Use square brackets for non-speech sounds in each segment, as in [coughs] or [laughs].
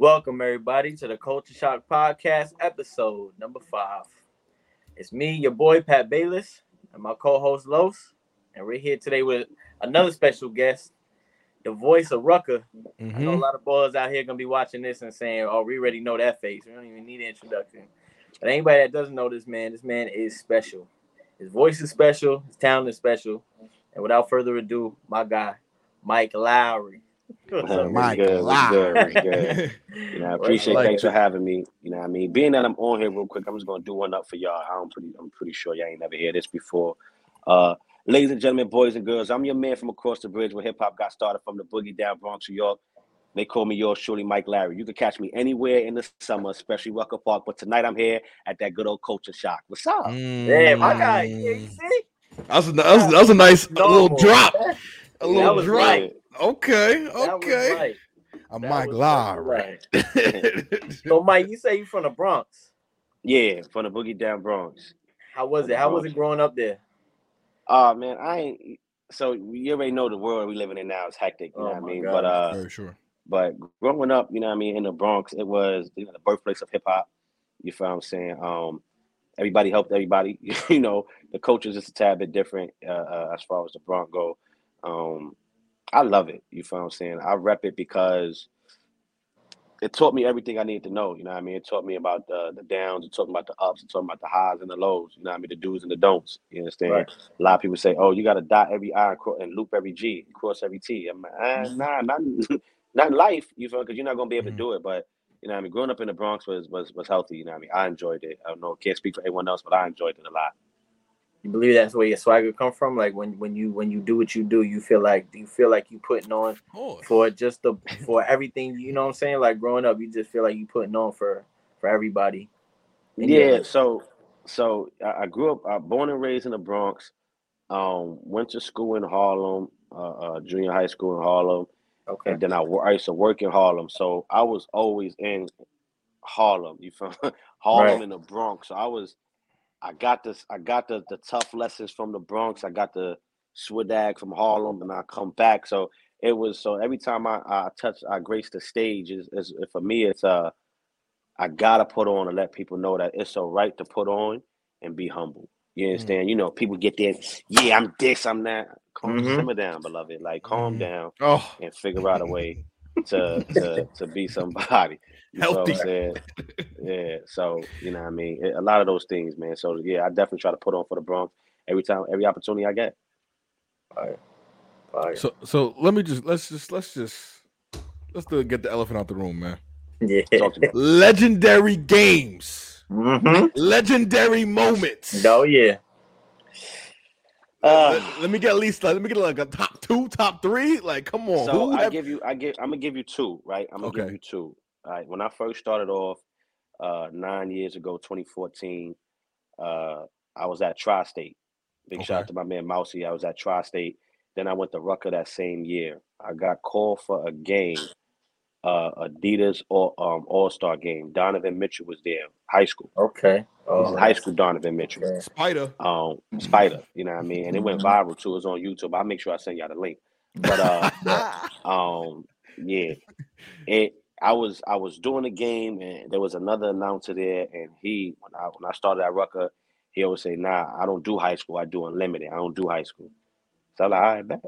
Welcome everybody to the Culture Shock Podcast, episode number five. It's me, your boy Pat Bayless, and my co-host Los, and we're here today with another special guest, the voice of Rucker. Mm-hmm. I know a mm-hmm. lot of boys out here gonna be watching this and saying, "Oh, we already know that face. We don't even need an introduction." But anybody that doesn't know this man, this man is special. His voice is special. His talent is special. And without further ado, my guy, Mike Larry. Mike good, Larry. [laughs] good, good. You know, I appreciate. Like thanks for having me. You know, what I mean, being that I'm on here real quick, I'm just gonna do one up for y'all. I'm pretty, I'm pretty sure y'all ain't never heard this before. Uh, ladies and gentlemen, boys and girls, I'm your man from across the bridge where hip hop got started from the boogie down Bronx, New York. They call me yours truly, Mike Larry. You can catch me anywhere in the summer, especially Rucker Park. But tonight I'm here at that good old Culture Shock. What's up? Mm. Yeah, my guy. Yeah, you see? That was a, that was, that was a nice a little drop. A little drop. Right. Okay, okay. Right. I'm that Mike Larry. Right. [laughs] so, Mike, you say you from the Bronx? Yeah, from the Boogie Down Bronx. How was it? How was it growing up there? Oh uh, man, I ain't. So you already know the world we living in now is hectic. You oh know what I mean? God. But uh, very sure. But growing up, you know what I mean, in the Bronx, it was you know, the birthplace of hip hop. You feel what I'm saying? Um, everybody helped everybody. [laughs] you know, the culture is just a tad bit different uh, uh, as far as the Bronx go. Um, I love it. You feel what I'm saying? I rep it because it taught me everything I needed to know. You know what I mean? It taught me about the the downs, it taught me about the ups, it taught me about the highs and the lows. You know what I mean? The do's and the don'ts. You understand? Right. A lot of people say, "Oh, you got to dot every I and loop every G, cross every T." I'm like, ah, nah, not [laughs] not in life, you feel, because you're not gonna be able to mm-hmm. do it. But you know, what I mean, growing up in the Bronx was was was healthy. You know, what I mean, I enjoyed it. I don't know, can't speak for anyone else, but I enjoyed it a lot. You believe that's where your swagger come from? Like when when you when you do what you do, you feel like do you feel like you putting on for just the for everything. You know what I'm saying? Like growing up, you just feel like you putting on for for everybody. And yeah. So so I grew up, uh, born and raised in the Bronx. Um, went to school in Harlem, uh, uh, junior high school in Harlem. Okay. And then I, I used to work in Harlem, so I was always in Harlem. You from [laughs] Harlem right. in the Bronx? So I was, I got this, I got the the tough lessons from the Bronx. I got the swadag from Harlem, and I come back. So it was so every time I I touch, I grace the stage. Is, is for me, it's uh, I gotta put on and let people know that it's a right to put on and be humble. You mm. understand? Mm. You know, people get there. Yeah, I'm this. I'm that. Calm, mm-hmm. simmer down, beloved. Like calm mm-hmm. down oh. and figure out a way to to to be somebody. [laughs] You Healthy. yeah. So you know, what I mean, a lot of those things, man. So yeah, I definitely try to put on for the Bronx every time, every opportunity I get. All right. All right. So so let me just let's just let's just let's do, get the elephant out the room, man. Yeah. Legendary games. Mm-hmm. Legendary moments. Oh yeah. Uh, let, let, me get at least like, let me get like a top two, top three. Like, come on. So I have... give you, I give, I'm gonna give you two, right? I'm gonna okay. give you two. All right. When I first started off, uh, nine years ago, 2014, uh, I was at Tri-State. Big okay. shout out to my man Mousy. I was at Tri-State. Then I went to Rucker that same year. I got called for a game uh, Adidas All um, All Star game. Donovan Mitchell was there, high school. Okay, oh, high school Donovan Mitchell. Spider. Um, Spider. You know what I mean? And it went viral too. It's on YouTube. I'll make sure I send y'all the link. But uh, [laughs] um, yeah, it. I was I was doing the game and there was another announcer there, and he when I when I started at Rucker, he always say, "Nah, I don't do high school. I do unlimited. I don't do high school." So I'm like, "All right, bet."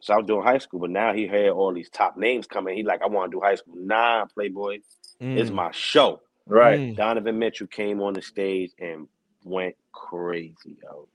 So I was doing high school, but now he had all these top names coming. He like, I want to do high school. Nah, Playboy, mm. it's my show. Right. Mm. Donovan Mitchell came on the stage and went crazy, yo.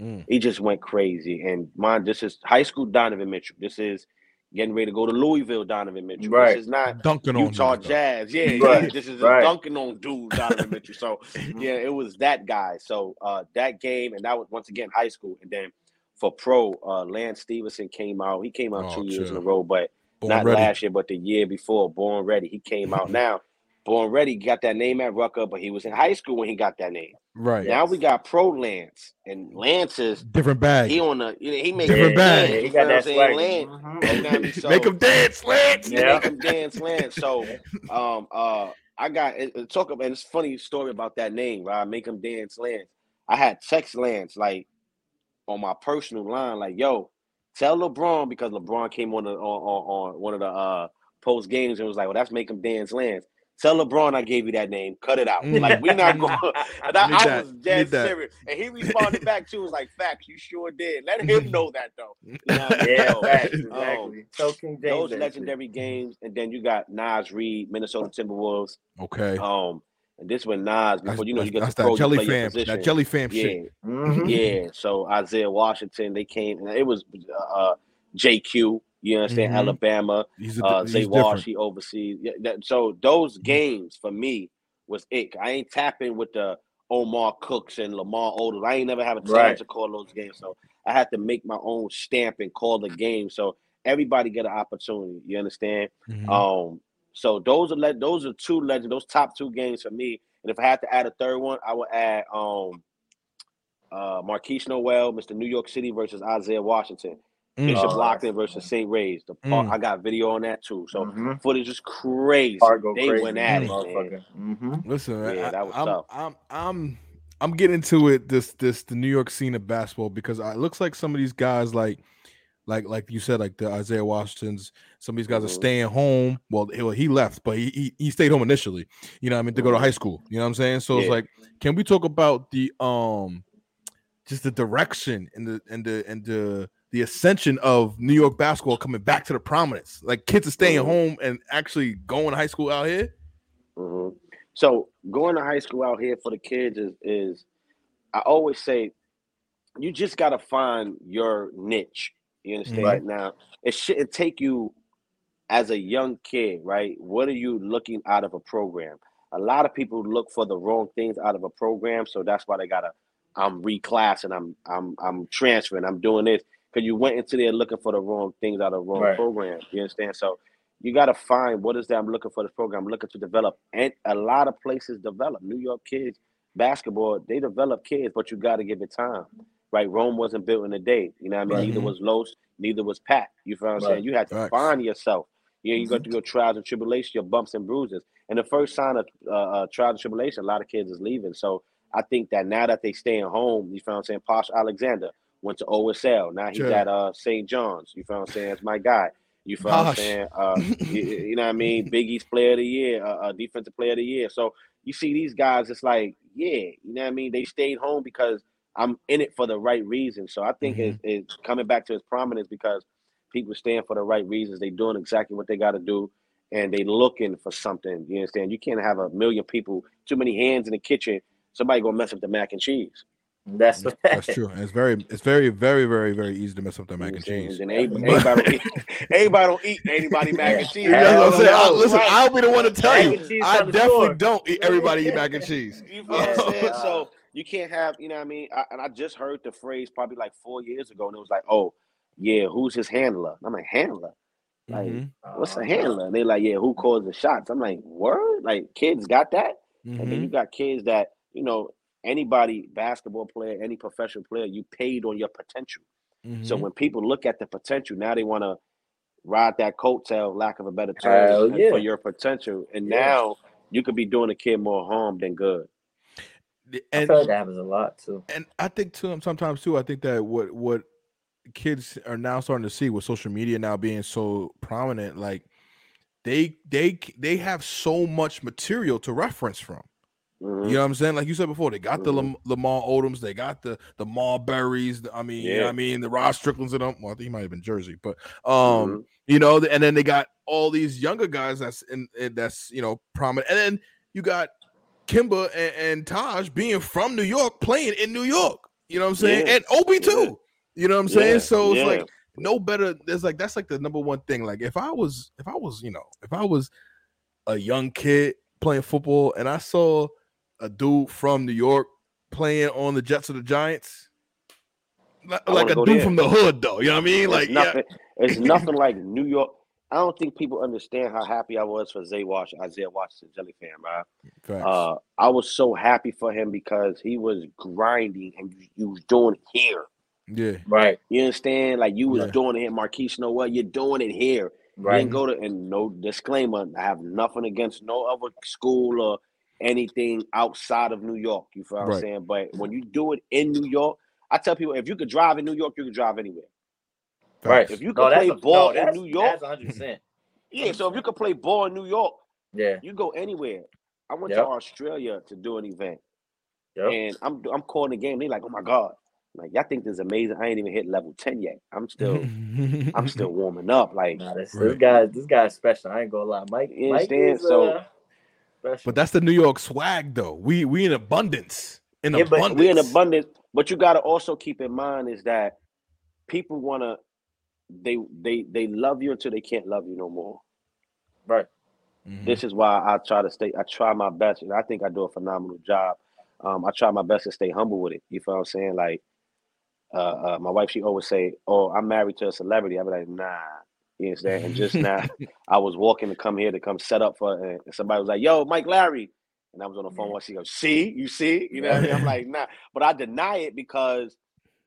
Mm. He just went crazy. And mine, this is high school Donovan Mitchell. This is getting ready to go to Louisville, Donovan Mitchell. [laughs] Right. This is not dunking Utah on Jazz. Yeah, right. yeah, this is right. dunking on dude, Donovan Mitchell. So [laughs] yeah, it was that guy. So uh that game, and that was once again high school. And then for pro. Uh, Lance Stephenson came out. He came out oh, two years in a row, but Born not ready. last year, but the year before. Born Ready. He came out [laughs] now. Born Ready got that name at Rucker, but he was in high school when he got that name. Right. Now we got Pro Lance, and Lance is different bag. He on the he makes different bag. Yeah, he got that swag. Lance, mm-hmm. [laughs] so, make him dance, Lance. Yeah, make him dance, Lance. So, [laughs] um, uh, I got talk about and it's funny story about that name, right? Make him dance, Lance. I had text Lance like on my personal line, like, yo, tell LeBron because LeBron came on the on, on, on one of the uh post games and was like, "Well, that's make him dance Lance." Tell LeBron I gave you that name. Cut it out. Mm. Like we're not [laughs] going. [laughs] I, I was dead serious, and he responded back to was like, "Facts, you sure did." Let him [laughs] know that though. You know yeah, facts, um, exactly. so King James those legendary games, and then you got Naz Reid, Minnesota Timberwolves. Okay. Um, and this when Naz before that's, you know you get that's the that jelly fam, that jelly fam yeah. shit. Mm-hmm. Yeah. So Isaiah Washington, they came. and It was uh, JQ. You understand? Mm-hmm. Alabama. He's a, uh, Zay Wash, he oversees. Yeah, that, so those mm-hmm. games for me was it. I ain't tapping with the Omar Cooks and Lamar Odom. I ain't never have a chance right. to call those games. So I had to make my own stamp and call the game. So everybody get an opportunity. You understand? Mm-hmm. Um, so those are le- those are two legends, those top two games for me. And if I had to add a third one, I would add um uh Markquis Nowell, Mr. New York City versus Isaiah Washington. Mm. Bishop oh, Loughlin versus St. Ray's. The mm. I got video on that too. So mm-hmm. footage is crazy. they crazy. went at it. Mm-hmm. Listen, yeah, I, that was I'm, tough. I'm I'm I'm getting to it this this the New York scene of basketball because it looks like some of these guys like like like you said, like the Isaiah Washingtons, some of these guys are mm-hmm. staying home. Well, he left, but he, he, he stayed home initially. You know, I mean, to go to high mm-hmm. school. You know what I'm saying? So yeah. it's like, can we talk about the um, just the direction and the and the and the the ascension of New York basketball coming back to the prominence? Like kids are staying mm-hmm. home and actually going to high school out here. Mm-hmm. So going to high school out here for the kids is is I always say you just got to find your niche you understand? Right. Now, it shouldn't take you as a young kid, right? What are you looking out of a program? A lot of people look for the wrong things out of a program, so that's why they gotta. I'm reclassing. I'm I'm I'm transferring. I'm doing this because you went into there looking for the wrong things out of the wrong right. program. You understand? So you got to find what is that I'm looking for this program. I'm looking to develop, and a lot of places develop. New York kids basketball, they develop kids, but you got to give it time right? Rome wasn't built in a day. You know what I mean? Right. Neither was Los, neither was Pat. You feel what I'm right. saying? You had to right. find yourself. Yeah, you mm-hmm. go through your trials and tribulations, your bumps and bruises. And the first sign of uh, uh, trials and tribulation, a lot of kids is leaving. So I think that now that they staying home, you feel what I'm saying? Posh Alexander went to OSL. Now he's sure. at uh, St. John's. You feel what I'm saying? It's my guy. You feel Posh. what I'm saying? Uh, you, you, know what I mean? Big East player of the year, uh, uh, defensive player of the year. So you see these guys, it's like, yeah, you know what I mean? They stayed home because – I'm in it for the right reason. So I think mm-hmm. it's, it's coming back to its prominence because people stand for the right reasons. They're doing exactly what they got to do, and they looking for something. You understand? You can't have a million people, too many hands in the kitchen. Somebody gonna mess up the mac and cheese. That's [laughs] that's true. It's very, it's very, very, very, very easy to mess up the mac and cheese. And everybody, don't [laughs] eat, everybody don't eat anybody mac and [laughs] cheese. That's what I'm saying. I, listen, right. I'll be the one to tell you. I definitely don't eat everybody eat mac and cheese. You know what I'm saying? So you can't have, you know what I mean? I, and I just heard the phrase probably like four years ago, and it was like, oh, yeah, who's his handler? I'm like, handler? Like, mm-hmm. what's a handler? And they're like, yeah, who calls the shots? I'm like, word? Like, kids got that? Mm-hmm. And then you mm-hmm. got kids that, you know, anybody, basketball player, any professional player, you paid on your potential. Mm-hmm. So when people look at the potential, now they want to ride that coattail, lack of a better term, yeah. for your potential. And yeah. now you could be doing a kid more harm than good and I feel like that happens a lot too. And I think too sometimes too. I think that what what kids are now starting to see with social media now being so prominent, like they they they have so much material to reference from. Mm-hmm. You know what I'm saying? Like you said before, they got mm-hmm. the Lamar Odoms, they got the the Marburys. The, I mean, yeah. you know I mean the Rod Stricklands in them. Well, I think he might have been Jersey, but um, mm-hmm. you know, and then they got all these younger guys that's in, in that's you know prominent, and then you got Kemba and, and, Taj being from New York playing in New York. You know what I'm saying? Yeah. And Obi too. Yeah. You know what I'm saying? Yeah. So it's like no better. There's like that's like the number one thing. Like if I was if I was you know if I was a young kid playing football and I saw a dude from New York playing on the Jets or the Giants. Like a dude there. from the hood, though. You know what I mean? Like, it's nothing, yeah. it's [laughs] nothing like New York. I don't think people understand how happy I was for Zay Wash, Isaiah Washington, Jelly Fam, right? Uh, I was so happy for him because he was grinding and he was doing it here. Yeah. Right. You understand? Like you was yeah. doing it here, Markquis know what? You're doing it here. Right. You didn't go to and no disclaimer. I have nothing against no other school or anything outside of New York. You feel what right. I'm saying? But when you do it in New York, I tell people if you could drive in New York, you could drive anywhere. Right. If you can no, play a, ball no, in New York, that's 100. percent [laughs] Yeah, so if you can play ball in New York, yeah, you go anywhere. I went yep. to Australia to do an event, yep. and I'm I'm calling the game. They like, oh my god, like y'all think this is amazing. I ain't even hit level ten yet. I'm still [laughs] I'm still warming up. Like nah, this, right. this guy this guy's special. I ain't gonna lie, Mike. You Mike is, so. Uh, but that's the New York swag, though. We we in abundance. In yeah, abundance. we in abundance. But you got to also keep in mind is that people want to they they they love you until they can't love you no more. Right. Mm-hmm. This is why I try to stay. I try my best, and I think I do a phenomenal job. Um, I try my best to stay humble with it. You feel what I'm saying? Like, uh, uh, my wife, she always say, "Oh, I'm married to a celebrity." I be like, "Nah." You understand? And just now, [laughs] I was walking to come here to come set up for, and somebody was like, "Yo, Mike Larry," and I was on the phone. While she goes, "See, you see, you know." what I mean? I am like, "Nah," but I deny it because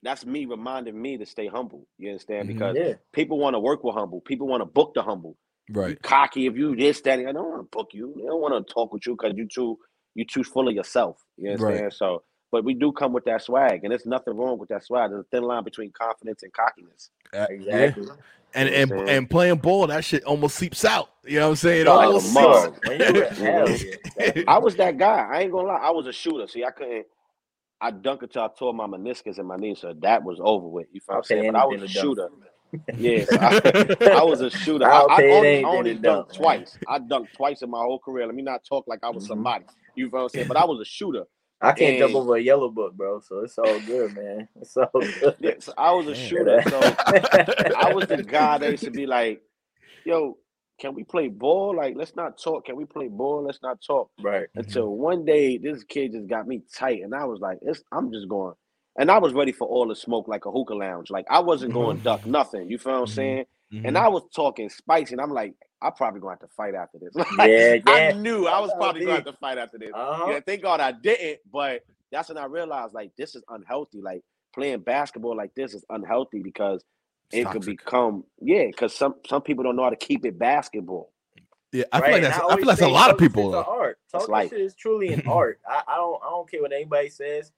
that's me reminding me to stay humble. You understand? Mm-hmm. Because yeah. people want to work with humble. People want to book the humble. Right. You cocky if you this, that. I don't want to book you. They don't want to talk with you because you too you too full of yourself. You understand? Right. So but we do come with that swag, and there's nothing wrong with that swag. There's a thin line between confidence and cockiness. Uh, exactly. Yeah. And and and playing ball, that shit almost seeps out. You know what I'm saying? Oh, almost [laughs] [laughs] I was that guy. I ain't gonna lie. I was a shooter. See, I couldn't. I dunked until I tore my meniscus in my knee, so that was over with. You feel what I'm saying? But I was a shooter. [laughs] yes, I, I, was a shooter. I, I only, only dunked twice. I dunked twice in my whole career. Let me not talk like I was mm-hmm. somebody. You feel what I'm saying? But I was a shooter. I can't and, jump over a yellow book, bro. So it's all good, man. [laughs] It's all good. Yeah, so I was a shooter. So [laughs] I was the guy that used to be like, yo, can we play ball? Like, let's not talk. Can we play ball? Let's not talk. Right. Until mm-hmm. one day, this kid just got me tight, and I was like, I'm just going. And I was ready for all the smoke like a hookah lounge. Like I wasn't going mm-hmm. duck nothing. You feel what I'm mm-hmm. saying? Mm-hmm. And I was talking spicy, and I'm like, I'm probably going to have to fight after this. [laughs] like, yeah, yeah. I knew I was probably going to have to fight after this. Uh-huh. Yeah, thank God I didn't. But that's when I realized like this is unhealthy. Like playing basketball like this is unhealthy because it could become yeah. Because some some people don't know how to keep it basketball. Yeah, I right. feel like that's I, I feel like a lot of people. Art. Talking like, shit is truly an [laughs] art. I, I don't I don't care what anybody says.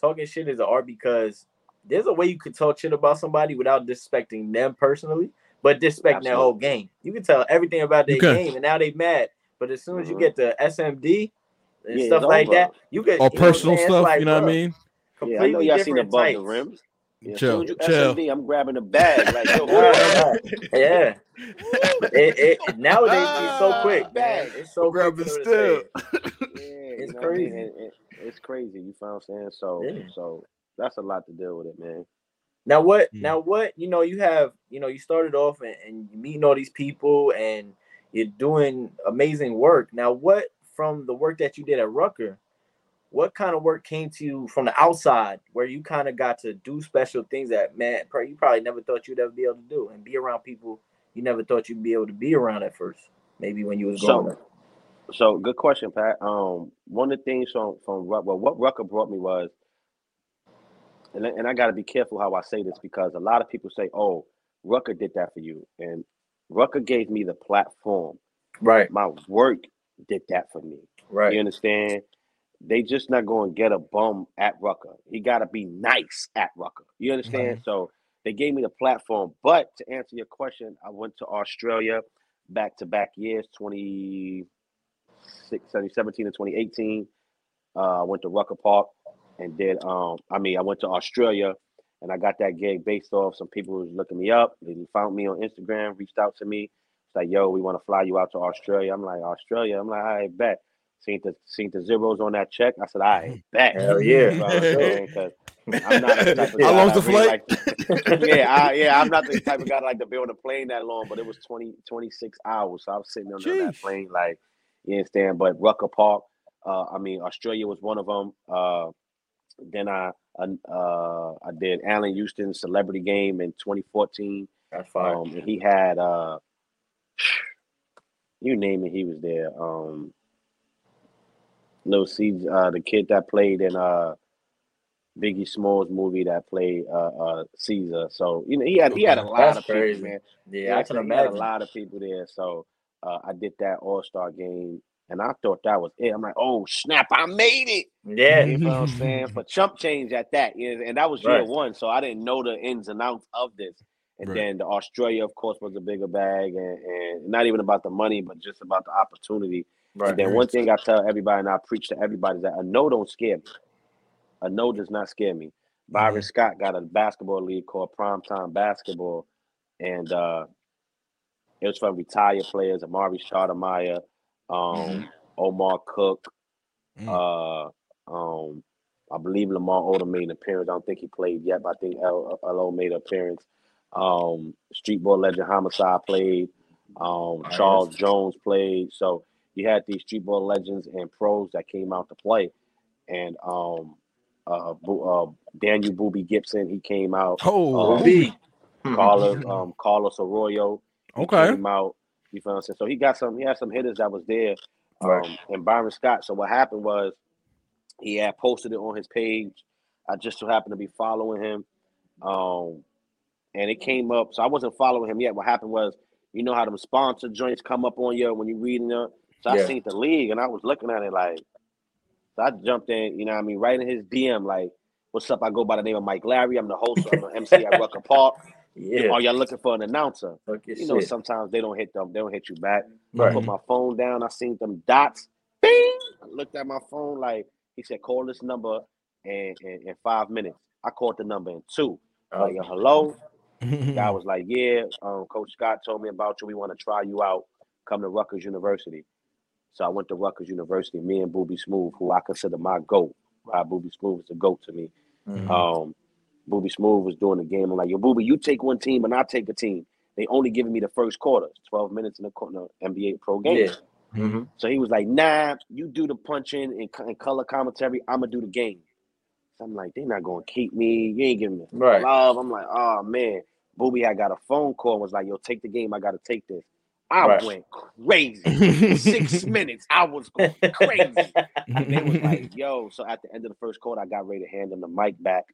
Talking shit is an art because there's a way you can talk shit about somebody without disrespecting them personally but disrespecting that whole game. You can tell everything about their game, and now they mad. But as soon as mm-hmm. you get to SMD and yeah, stuff like that, you get or personal stuff. You know what I mean? Yeah, I know y'all seen above types. the rim. Yeah, chill, you chill. SMD, I'm grabbing a bag. Like, yo, [laughs] yeah. it, it, nowadays it's so quick, man. It's so grabbing still. yeah, [laughs] it's crazy. It, it's crazy. You found saying? So, yeah. so that's a lot to deal with it, man. Now what? Mm. Now what? You know, you have you know you started off and, and you meeting all these people and you're doing amazing work. Now what from the work that you did at Rucker? What kind of work came to you from the outside where you kind of got to do special things that man you probably never thought you'd ever be able to do and be around people you never thought you'd be able to be around at first, maybe when you was growing so, up. So good question, Pat. Um, one of the things from from well, what Rucker brought me was and, and I got to be careful how I say this because a lot of people say, "Oh, Rucker did that for you," and Rucker gave me the platform. Right. My work did that for me. Right. You understand? They just not going to get a bum at Rucker. He got to be nice at Rucker. You understand? Right. So they gave me the platform. But to answer your question, I went to Australia back to back years 2017 and 2018. Uh, I went to Rucker Park and did um I mean I went to Australia and I got that gig based off some people who was looking me up. They found me on Instagram, reached out to me. It's like, yo, we want to fly you out to Australia. I'm like, Australia? I'm like, I bet. Seen the seen the zeros on that check. I said, I [laughs] bet. Hell yeah. You [laughs] I'm not the type of [laughs] How long's the flight? Like, yeah, I, yeah, I'm not the type of guy like to be on a plane that long, but it was 20, 26 hours. So I was sitting on Jeez. that plane, like, you understand? But Rucker Park, uh, I mean, Australia was one of them. Uh, then I uh, I did Allan Houston's Celebrity Game in 2014. That's fine. Um, he had uh, you name it, he was there. Um, Lil C, uh, the kid that played in uh Biggie Smalls movie that played uh, uh Caesar. So you know he had he had a lot That's of crazy. people, man. Yeah, yeah I can imagine a lot of people there. So uh, I did that All Star game and I thought that was it. I'm like, oh snap, I made it. Yeah. You know what I'm saying? For chump change at that. Yeah, And that was year right. one. So I didn't know the ins and outs of this. And right. then the Australia, of course, was a bigger bag, and, and not even about the money, but just about the opportunity. Right. And then one thing I tell everybody, and I preach to everybody, is that a no don't scare me. A no does not scare me. Byron mm-hmm. Scott got a basketball league called Primetime Basketball, and uh, it was from retired players: Amar'e Stoudemire, um, mm-hmm. Omar Cook, mm-hmm. uh, um, I believe Lamar Odom made an appearance. I don't think he played yet, but I think LO made an appearance. Um, Street Ball legend Homicide played. Um, Charles Jones played. So you had these Street Ball legends and pros that came out to play. And um, uh, uh, Daniel Booby Gibson, he came out. Oh, um, Carlos, um, Carlos Arroyo. Okay. Came out. You feel what I'm saying? So he got some. He had some hitters that was there. Um, right. and Byron Scott. So what happened was he had posted it on his page. I just so happened to be following him. Um, and it came up. So I wasn't following him yet. What happened was, you know how the sponsor joints come up on you when you're reading them. So yeah. I seen the league and I was looking at it like, so I jumped in, you know I mean, right in his DM, like, what's up? I go by the name of Mike Larry. I'm the host, I'm the MC at Rucker [laughs] Park. Yeah. Are y'all looking for an announcer? you know, shit. sometimes they don't hit them, they don't hit you back. Right. I put my phone down, I seen them dots. Bing! I looked at my phone like he said, call this number in, in, in five minutes. I called the number in two. Oh. Like, hello. Guy [laughs] was like, yeah, um, Coach Scott told me about you. We want to try you out. Come to Rutgers University. So I went to Rutgers University. Me and Booby Smooth, who I consider my goat. Right, Booby Smooth is a goat to me. Mm-hmm. Um, Booby Smooth was doing the game. I'm like, yo, Booby, you take one team and I take a team. They only giving me the first quarter, 12 minutes in the NBA pro game. Yeah. Mm-hmm. So he was like, nah, you do the punching and, and color commentary. I'm going to do the game. So I'm like, they're not going to keep me. You ain't giving me right. love. I'm like, oh, man. Booby, I got a phone call. Was like, yo, take the game. I got to take this. I right. went crazy. Six [laughs] minutes, I was going crazy. And they was like, [laughs] yo. So at the end of the first quarter, I got ready to hand them the mic back.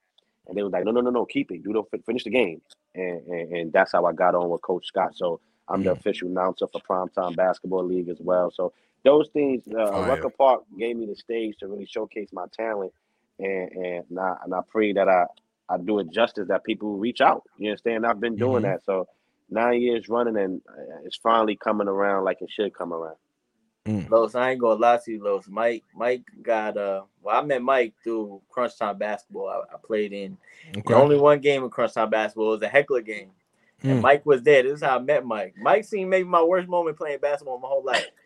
And they was like, no, no, no, no, keep it. Do the finish the game. And, and, and that's how I got on with Coach Scott. So I'm the official announcer for Primetime Basketball League as well. So those things, uh, Rucker Park gave me the stage to really showcase my talent, and and I, and I pray that I I do it justice that people reach out. You understand? I've been doing mm-hmm. that, so nine years running, and uh, it's finally coming around like it should come around. Mm. Los, I ain't gonna lie to you, Los. Mike, Mike got uh. Well, I met Mike through Crunch Time Basketball. I, I played in okay. the only one game of Crunch Time Basketball was a heckler game. And mm. Mike was there. This is how I met Mike. Mike seen maybe my worst moment playing basketball my whole life. [laughs]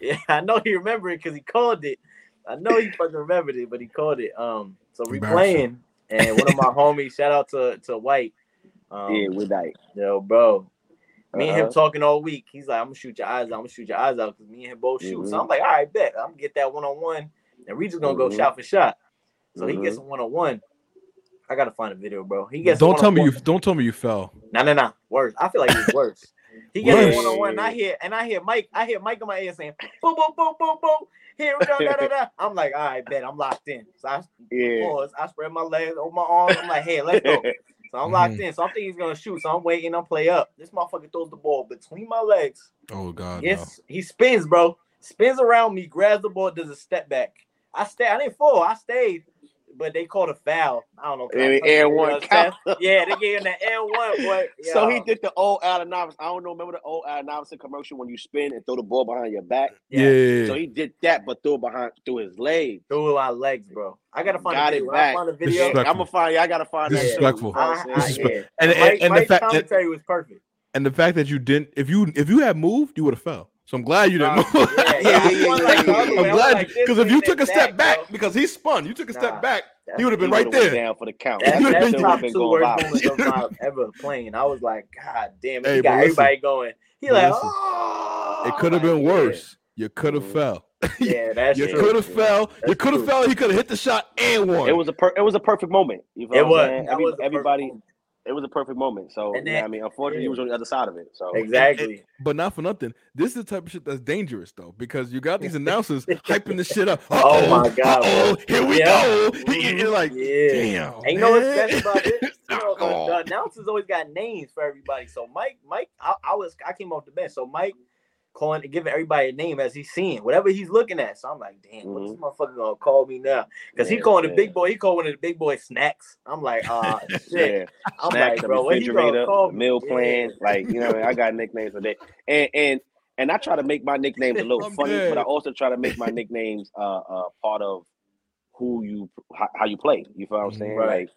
Yeah, I know he remembered it because he called it. I know he fucking remembered it, but he called it. Um, so we playing, and one of my [laughs] homies, shout out to to White. Um, yeah, with that. Yo, bro. Me and him uh-huh. talking all week. He's like, I'm gonna shoot your eyes out. I'm gonna shoot your eyes out because me and him both shoot. Mm-hmm. So I'm like, all right, bet. I'm gonna get that one on one, and we just gonna mm-hmm. go shot for shot. So mm-hmm. he gets a one on one. I gotta find a video, bro. He gets. Don't tell me you. Don't tell me you fell. No, no, no. Worse. I feel like it's worse. [laughs] He gets one on one. I hear and I hear Mike. I hear Mike in my ear saying, "Boom, boom, boom, boom, boom." Here we go. Da, da, da. I'm like, all right, bet. I'm locked in. So I [laughs] yeah. pause. I spread my legs over my arms. I'm like, hey, let's go. [laughs] So I'm locked mm-hmm. in. So I'm thinking he's gonna shoot. So I'm waiting. I'm play up. This motherfucker throws the ball between my legs. Oh god. Yes, no. he spins, bro. Spins around me, grabs the ball, does a step back. I stay. I didn't fall. I stayed but they called a foul. I don't know. Air one count. Yeah, they gave him the Air one. But [laughs] so he did the old Allen Iverson. I don't know. Remember the old Allen Iverson commercial when you spin and throw the ball behind your back? Yeah. yeah. So he did that, but threw it behind through his legs. Through our legs, bro. I gotta find Got a video. It back. I find a video. I'm gonna find. Yeah, I gotta find Disrespectful. that. Disrespectful. I, I, yeah. And, and, and, and the fact commentary was perfect. And the fact that you didn't, if you if you had moved, you would have fell. So I'm glad you didn't. Uh, move. [laughs] [laughs] yeah, yeah, yeah, I'm glad because like, if you took a step back, back because he spun, you took a nah, step back, he would have been right there. Down for the count. That, that's been top two worst moments of my [laughs] ever playing. I was like, God damn it, hey, he got everybody going. He like, oh, it could have been worse. You could have mm-hmm. fell. [laughs] Yeah, that's you could have fell. That's you could have fell. He could have hit the shot and won. It was a per- it was a perfect moment. You know it was. Every, was everybody it was a perfect moment. So then, yeah, I mean, unfortunately, yeah. he was on the other side of it. So exactly. but not for nothing. This is the type of shit that's dangerous though, because you got these [laughs] announcers hyping the shit up. [laughs] Oh uh-oh, oh my god! Oh, here we yeah. go. You're like, yeah. damn. And you know what's best about it? [laughs] You know, the, oh. the, announcers always got names for everybody. So Mike, Mike, I, I was, I came off the bench. So Mike calling and giving everybody a name as he's seeing whatever he's looking at. So I'm like, damn, mm-hmm. what's this motherfucker gonna call me now? Because yeah, he calling yeah. the big boy, he calling the big boy snacks. I'm like, ah, uh, [laughs] shit. Yeah. I'm snacks, like, bro, what he gonna call me? Meal plan, like you know, I got nicknames for that, and and and I try to make my [laughs] nicknames a little funny, good. but I also try to make my nicknames uh, uh part of who you how, how you play. You feel what I'm mm-hmm. saying? Right. Like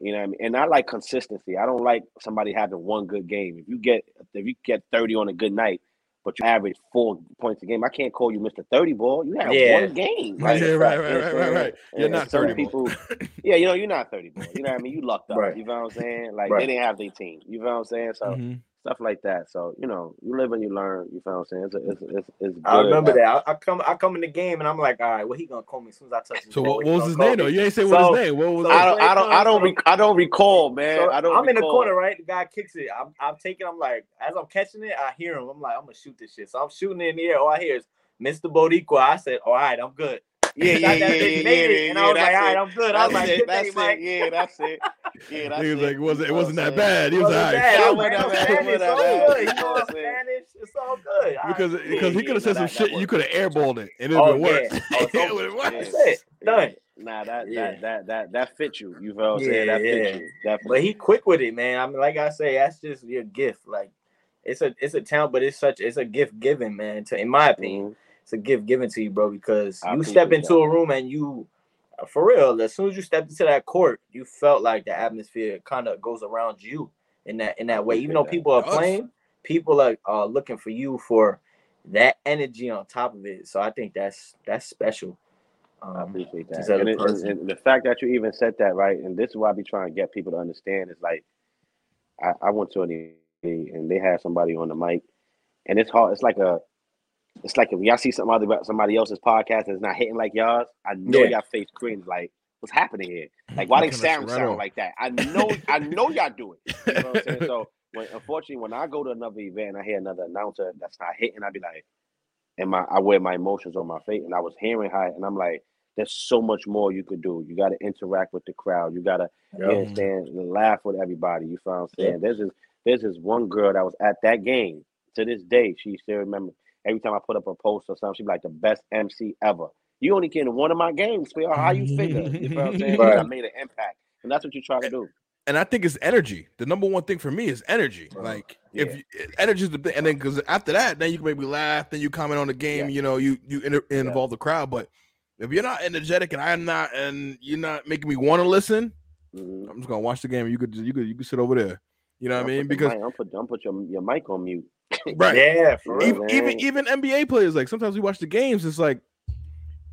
you know what I mean? And I like consistency. I don't like somebody having one good game. If you get if you get 30 on a good night, but you average four points a game, I can't call you Mr. 30 ball. You have yeah. one game. Right? Yeah, right, right, right, right, right. You're not 30 people. [laughs] yeah, you know, you're not 30 ball. You know what I mean? You lucked up. Right. You know what I'm saying? Like right. they didn't have their team. You know what I'm saying? So mm-hmm stuff like that. So you know, you live and you learn. You feel what I'm saying? It's it's it's, it's I remember that. I, I, come I come in the game and I'm like, all right, what he gonna call me as soon as I touch his So what, what was his name though? You ain't say what so, his name. What was I don't I don't I don't rec- I don't recall, man. So I don't. I'm recall. in the corner, right? The guy kicks it. I'm I'm taking. I'm like, as I'm catching it, I hear him. I'm like, I'm gonna shoot this shit. So I'm shooting in the air. All I hear is Mr. Boricua. I said, all right, I'm good. Yeah, yeah, [laughs] yeah, yeah, yeah, yeah, And I was like, all right, I'm good. I was like, it, that's it. Yeah, that's it. Yeah, [laughs] that's he was it. like, it wasn't, it wasn't that bad. He was all right. It's all good. You know Spanish. It's all good. Because because he could have said some shit. You could have airballed it, and oh, [laughs] oh, it would have worked. It would have worked. That's it. Done. Nah, that yeah. that that that that fits you. You feel what I'm saying? That yeah. fits you. Definitely. But he quick with it, man. I mean, like I say, that's just your gift. Like it's a it's a talent, but it's such it's a gift given, man. To in my opinion. Mm-hmm. It's a gift given to you, bro, because I you step into that. a room and you, for real, as soon as you stepped into that court, you felt like the atmosphere kind of goes around you in that in that way. Even though people are playing, people are, are looking for you for that energy on top of it. So I think that's that's special. Um, I appreciate that. And, it, and, the fact that you even said that, right? And this is why I be trying to get people to understand is like, I, I went to an and they had somebody on the mic, and it's hard. It's like a it's like if y'all see somebody somebody else's podcast that's not hitting like y'all, I know yeah. y'all face cringe like what's happening here? Like why they sound sound like that? I know I know y'all do it. You know what I'm saying? [laughs] So when unfortunately when I go to another event and I hear another announcer that's not hitting, I'd be like, and my I wear my emotions on my face and I was hearing high, and I'm like, there's so much more you could do. You gotta interact with the crowd. You gotta yep. understand laugh with everybody. You I'm saying? Yep. There's this there's this one girl that was at that game to this day. She still remember Every time I put up a post or something, she'd be like the best MC ever. You only get to one of my games, Phil. How you figure? You know what I'm saying? Right. I made an impact. And that's what you try to do. And I think it's energy. The number one thing for me is energy. Like yeah. if you, energy is the thing, and then because after that, then you can make me laugh, then you comment on the game. Yeah. You know, you you inter- involve yeah. the crowd. But if you're not energetic and I'm not, and you're not making me want to listen, mm-hmm. I'm just gonna watch the game. You could you could you could sit over there. You know what I mean? Because I'm put I'm put your, your mic on mute. [coughs] right. Yeah, even, even, even NBA players like sometimes we watch the games. It's like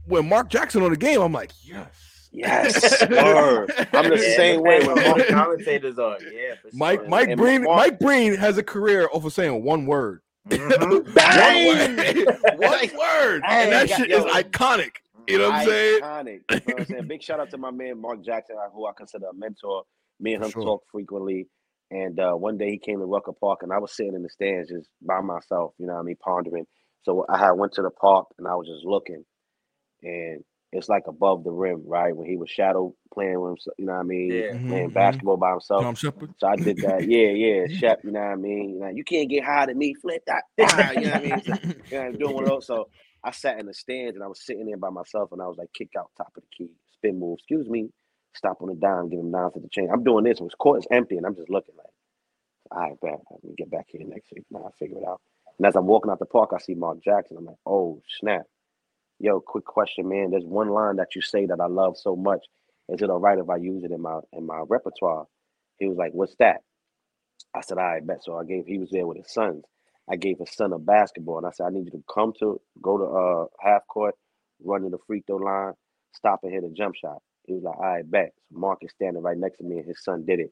when Mark Jackson on the game, I'm like, yes. Yes, [laughs] I'm the yeah, same way when most [laughs] commentators are. Yeah, Mike sure. Mike and Breen Mark, Mike Breen has a career of saying one word. Mm-hmm. [laughs] Bang! one word, one word. and that shit yo, is iconic. You know what I'm saying? Iconic. You know what I'm saying? Big shout out to my man Mark Jackson, who I consider a mentor. Me and him sure. talk frequently. And uh, one day he came to Rucker Park, and I was sitting in the stands just by myself, you know what I mean, pondering. So I had went to the park, and I was just looking, and it's like above the rim, right? When he was shadow playing with himself, you know what I mean, yeah. playing mm-hmm. basketball by himself. So I did that. Yeah, yeah, [laughs] Shep, you know what I mean. You, know, you can't get high to me, flip that. [laughs] Ah, you know what I mean? So, [laughs] you know, doing one of those. So I sat in the stands, and I was sitting there by myself, and I was like, kick out top of the key, spin move. Excuse me stop on the dime, give him nine for the change. I'm doing this. It was court is empty, and I'm just looking like, all right, bet. Let me get back here next week. Now I figure it out. And as I'm walking out the park, I see Mark Jackson. I'm like, oh snap. Yo, quick question, man. There's one line that you say that I love so much. Is it all right if I use it in my in my repertoire? He was like, What's that? I said, I bet. So I gave he was there with his sons. I gave his son a basketball and I said, I need you to come to go to uh half court, run to the free throw line, stop and hit a jump shot. He was like, all right, bet. So Mark is standing right next to me, and his son did it.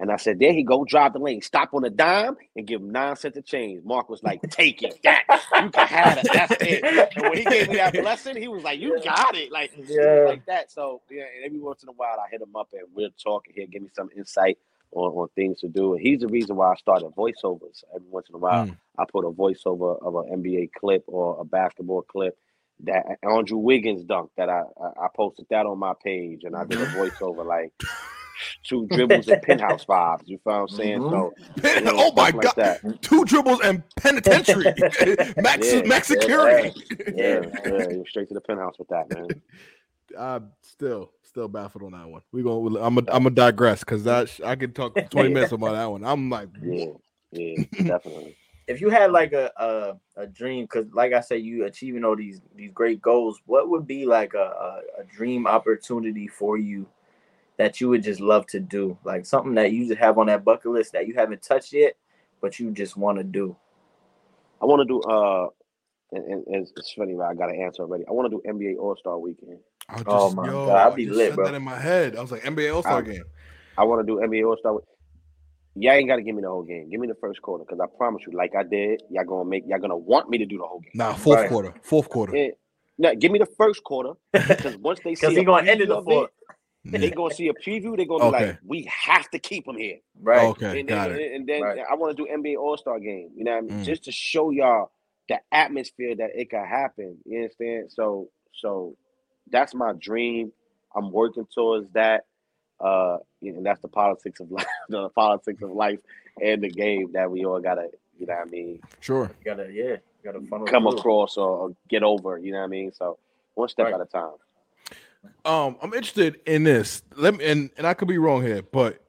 And I said, there he go, drive the lane, stop on a dime, and give him nine cents of change. Mark was like, take it, that you can have it, that's it. And when he gave me that blessing, he was like, you got it, like yeah. like that. So yeah, every once in a while, I hit him up and we'll talk and he'll give me some insight on, on things to do. And he's the reason why I started voiceovers. Every once in a while, mm. I put a voiceover of an NBA clip or a basketball clip that Andrew Wiggins dunk that I, I, I posted that on my page and I did a [laughs] voiceover like two dribbles and penthouse vibes. You feel what I'm saying? Mm-hmm. So, you know, oh my god, that. two dribbles and penitentiary, [laughs] [laughs] max yeah, max security. Yeah, yeah, yeah, straight to the penthouse with that, man. Uh, still, still baffled on that one. We going I'm a, I'm gonna digress because that I could talk 20 minutes about that one. I'm like, yeah, yeah, definitely. If you had like a a, a dream, because like I said, you achieving all these these great goals, what would be like a, a, a dream opportunity for you that you would just love to do? Like something that you just have on that bucket list that you haven't touched yet, but you just want to do. I want to do uh and, and, it's funny, but I got an answer already. I want to do NBA All Star Weekend. I just, oh my yo, god, I'll be lit, bro. That in my head, I was like NBA All Star game. I want to do NBA All Star. Y'all ain't got to give me the whole game. Give me the first quarter, because I promise you, like I did, y'all gonna make y'all gonna want me to do the whole game. Nah, fourth right. quarter, fourth quarter. Yeah. No, give me the first quarter [laughs] because once they see, he gonna end it the fourth. They gonna see a preview. They're gonna okay. be like, "We have to keep him here." Right. Okay. And then, got it. And then right. I want to do NBA All Star game. You know, I mean? mm. just to show y'all the atmosphere that it could happen. You understand? So, so that's my dream. I'm working towards that. Uh, and that's the politics of life, [laughs] the politics of life and the game that we all gotta, you know what I mean? Sure. You gotta, yeah, you gotta come through. across or, or, get over, you know what I mean? So one step right. at a time. Um, I'm interested in this. Let me and, and I could be wrong here, but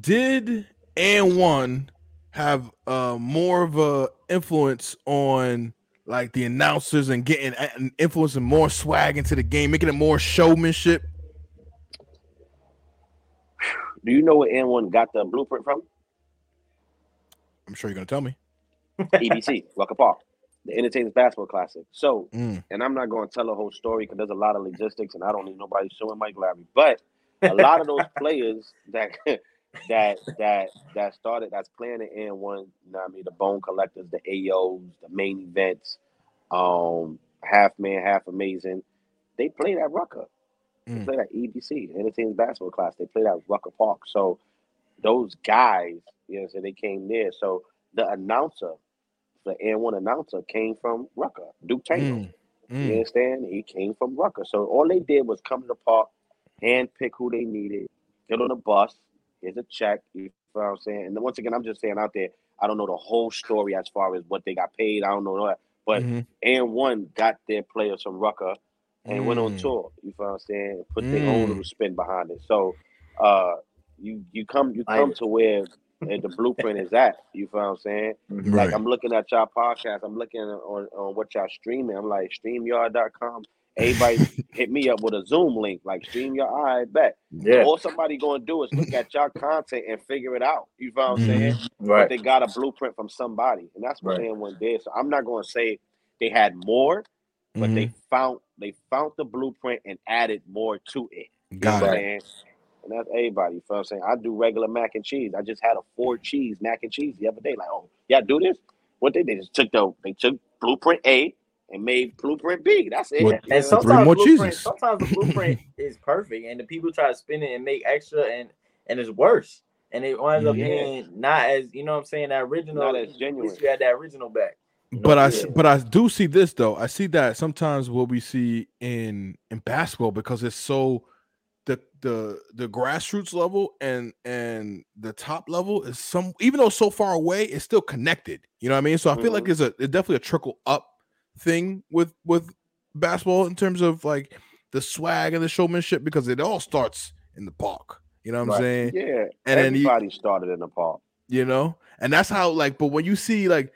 did AND1 have uh more of a influence on like the announcers and getting and influencing more swag into the game, making it more showmanship? Do you know where AND1 got the blueprint from? I'm sure you're gonna tell me. EBC, [laughs] Rucker Park, the Entertainers Basketball Classic. So, mm. and I'm not going to tell the whole story because there's a lot of logistics, and I don't need nobody showing Mike Larry. But a lot of those [laughs] players that [laughs] that that that started that's playing in AND1, you know I mean, the Bone Collectors, the AOs, the main events, um, half man, half amazing. They played at Rucker. They mm. played at EBC, Entertainment Basketball Class. They played at Rucker Park. So those guys, you know, so they came there. So the announcer, the AND1 announcer came from Rucker, Duke Tango. Mm. Mm. You understand? He came from Rucker. So all they did was come to the park, hand pick who they needed, get on a bus, Here's a check. You know what I'm saying? And once again, I'm just saying out there, I don't know the whole story as far as what they got paid. I don't know that. But mm-hmm. AND1 got their players from Rucker and mm. went on mm. tour. You know what I'm saying? Put mm. their own little mm. spin behind it. So uh you you come you come to where the blueprint is at. You feel what I'm saying? Right. Like I'm looking at y'all podcast, I'm looking on, on what y'all streaming. I'm like streamyard.com Everybody [laughs] hit me up with a Zoom link, like stream your eye bet. Yeah. All somebody gonna do is look at your content and figure it out. You know what I'm mm-hmm. saying? Right. But they got a blueprint from somebody, and that's what right. AND1 did. So I'm not gonna say they had more, but mm-hmm. they found they found the blueprint and added more to it. You know it. And that's everybody. You know what I'm saying? I do regular mac and cheese. I just had a four cheese mac and cheese the other day. Like, oh, yeah, do this. What they did is took the they took blueprint A, and made Blueprint B. That's it. Well, and sometimes blueprint, sometimes the blueprint [laughs] is perfect, and the people try to spin it and make extra, and and it's worse, and it winds up yeah. being not as you know what I'm saying that original. Not as genuine. You had that original back. But I but I do see this though. I see that sometimes what we see in in basketball because it's so the the the grassroots level and and the top level is some even though so far away, it's still connected. You know what I mean? So I feel mm-hmm. like it's a it's definitely a trickle up thing with with basketball in terms of like the swag and the showmanship because it all starts in the park. You know what right. I'm saying? Yeah. And everybody you, started in the park. You know, and that's how like. But when you see like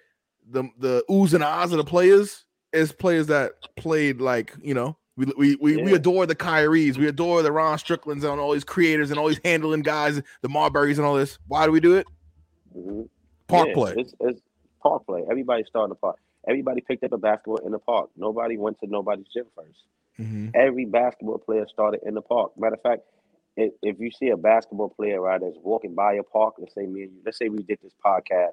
the the oohs and ahs of the players, is players that played like you know we we we, yeah. we adore the Kyries, we adore the Rod Stricklands and all these creators and all these handling guys, the Marburys and all this. Why do we do it? Mm-hmm. Park yeah, play. It's, it's park play. Everybody started the park. Everybody picked up a basketball in the park. Nobody went to nobody's gym 1st mm-hmm. Every basketball player started in the park. Matter of fact, if, if you see a basketball player right that's walking by a park, let's say me and you, let's say we did this podcast,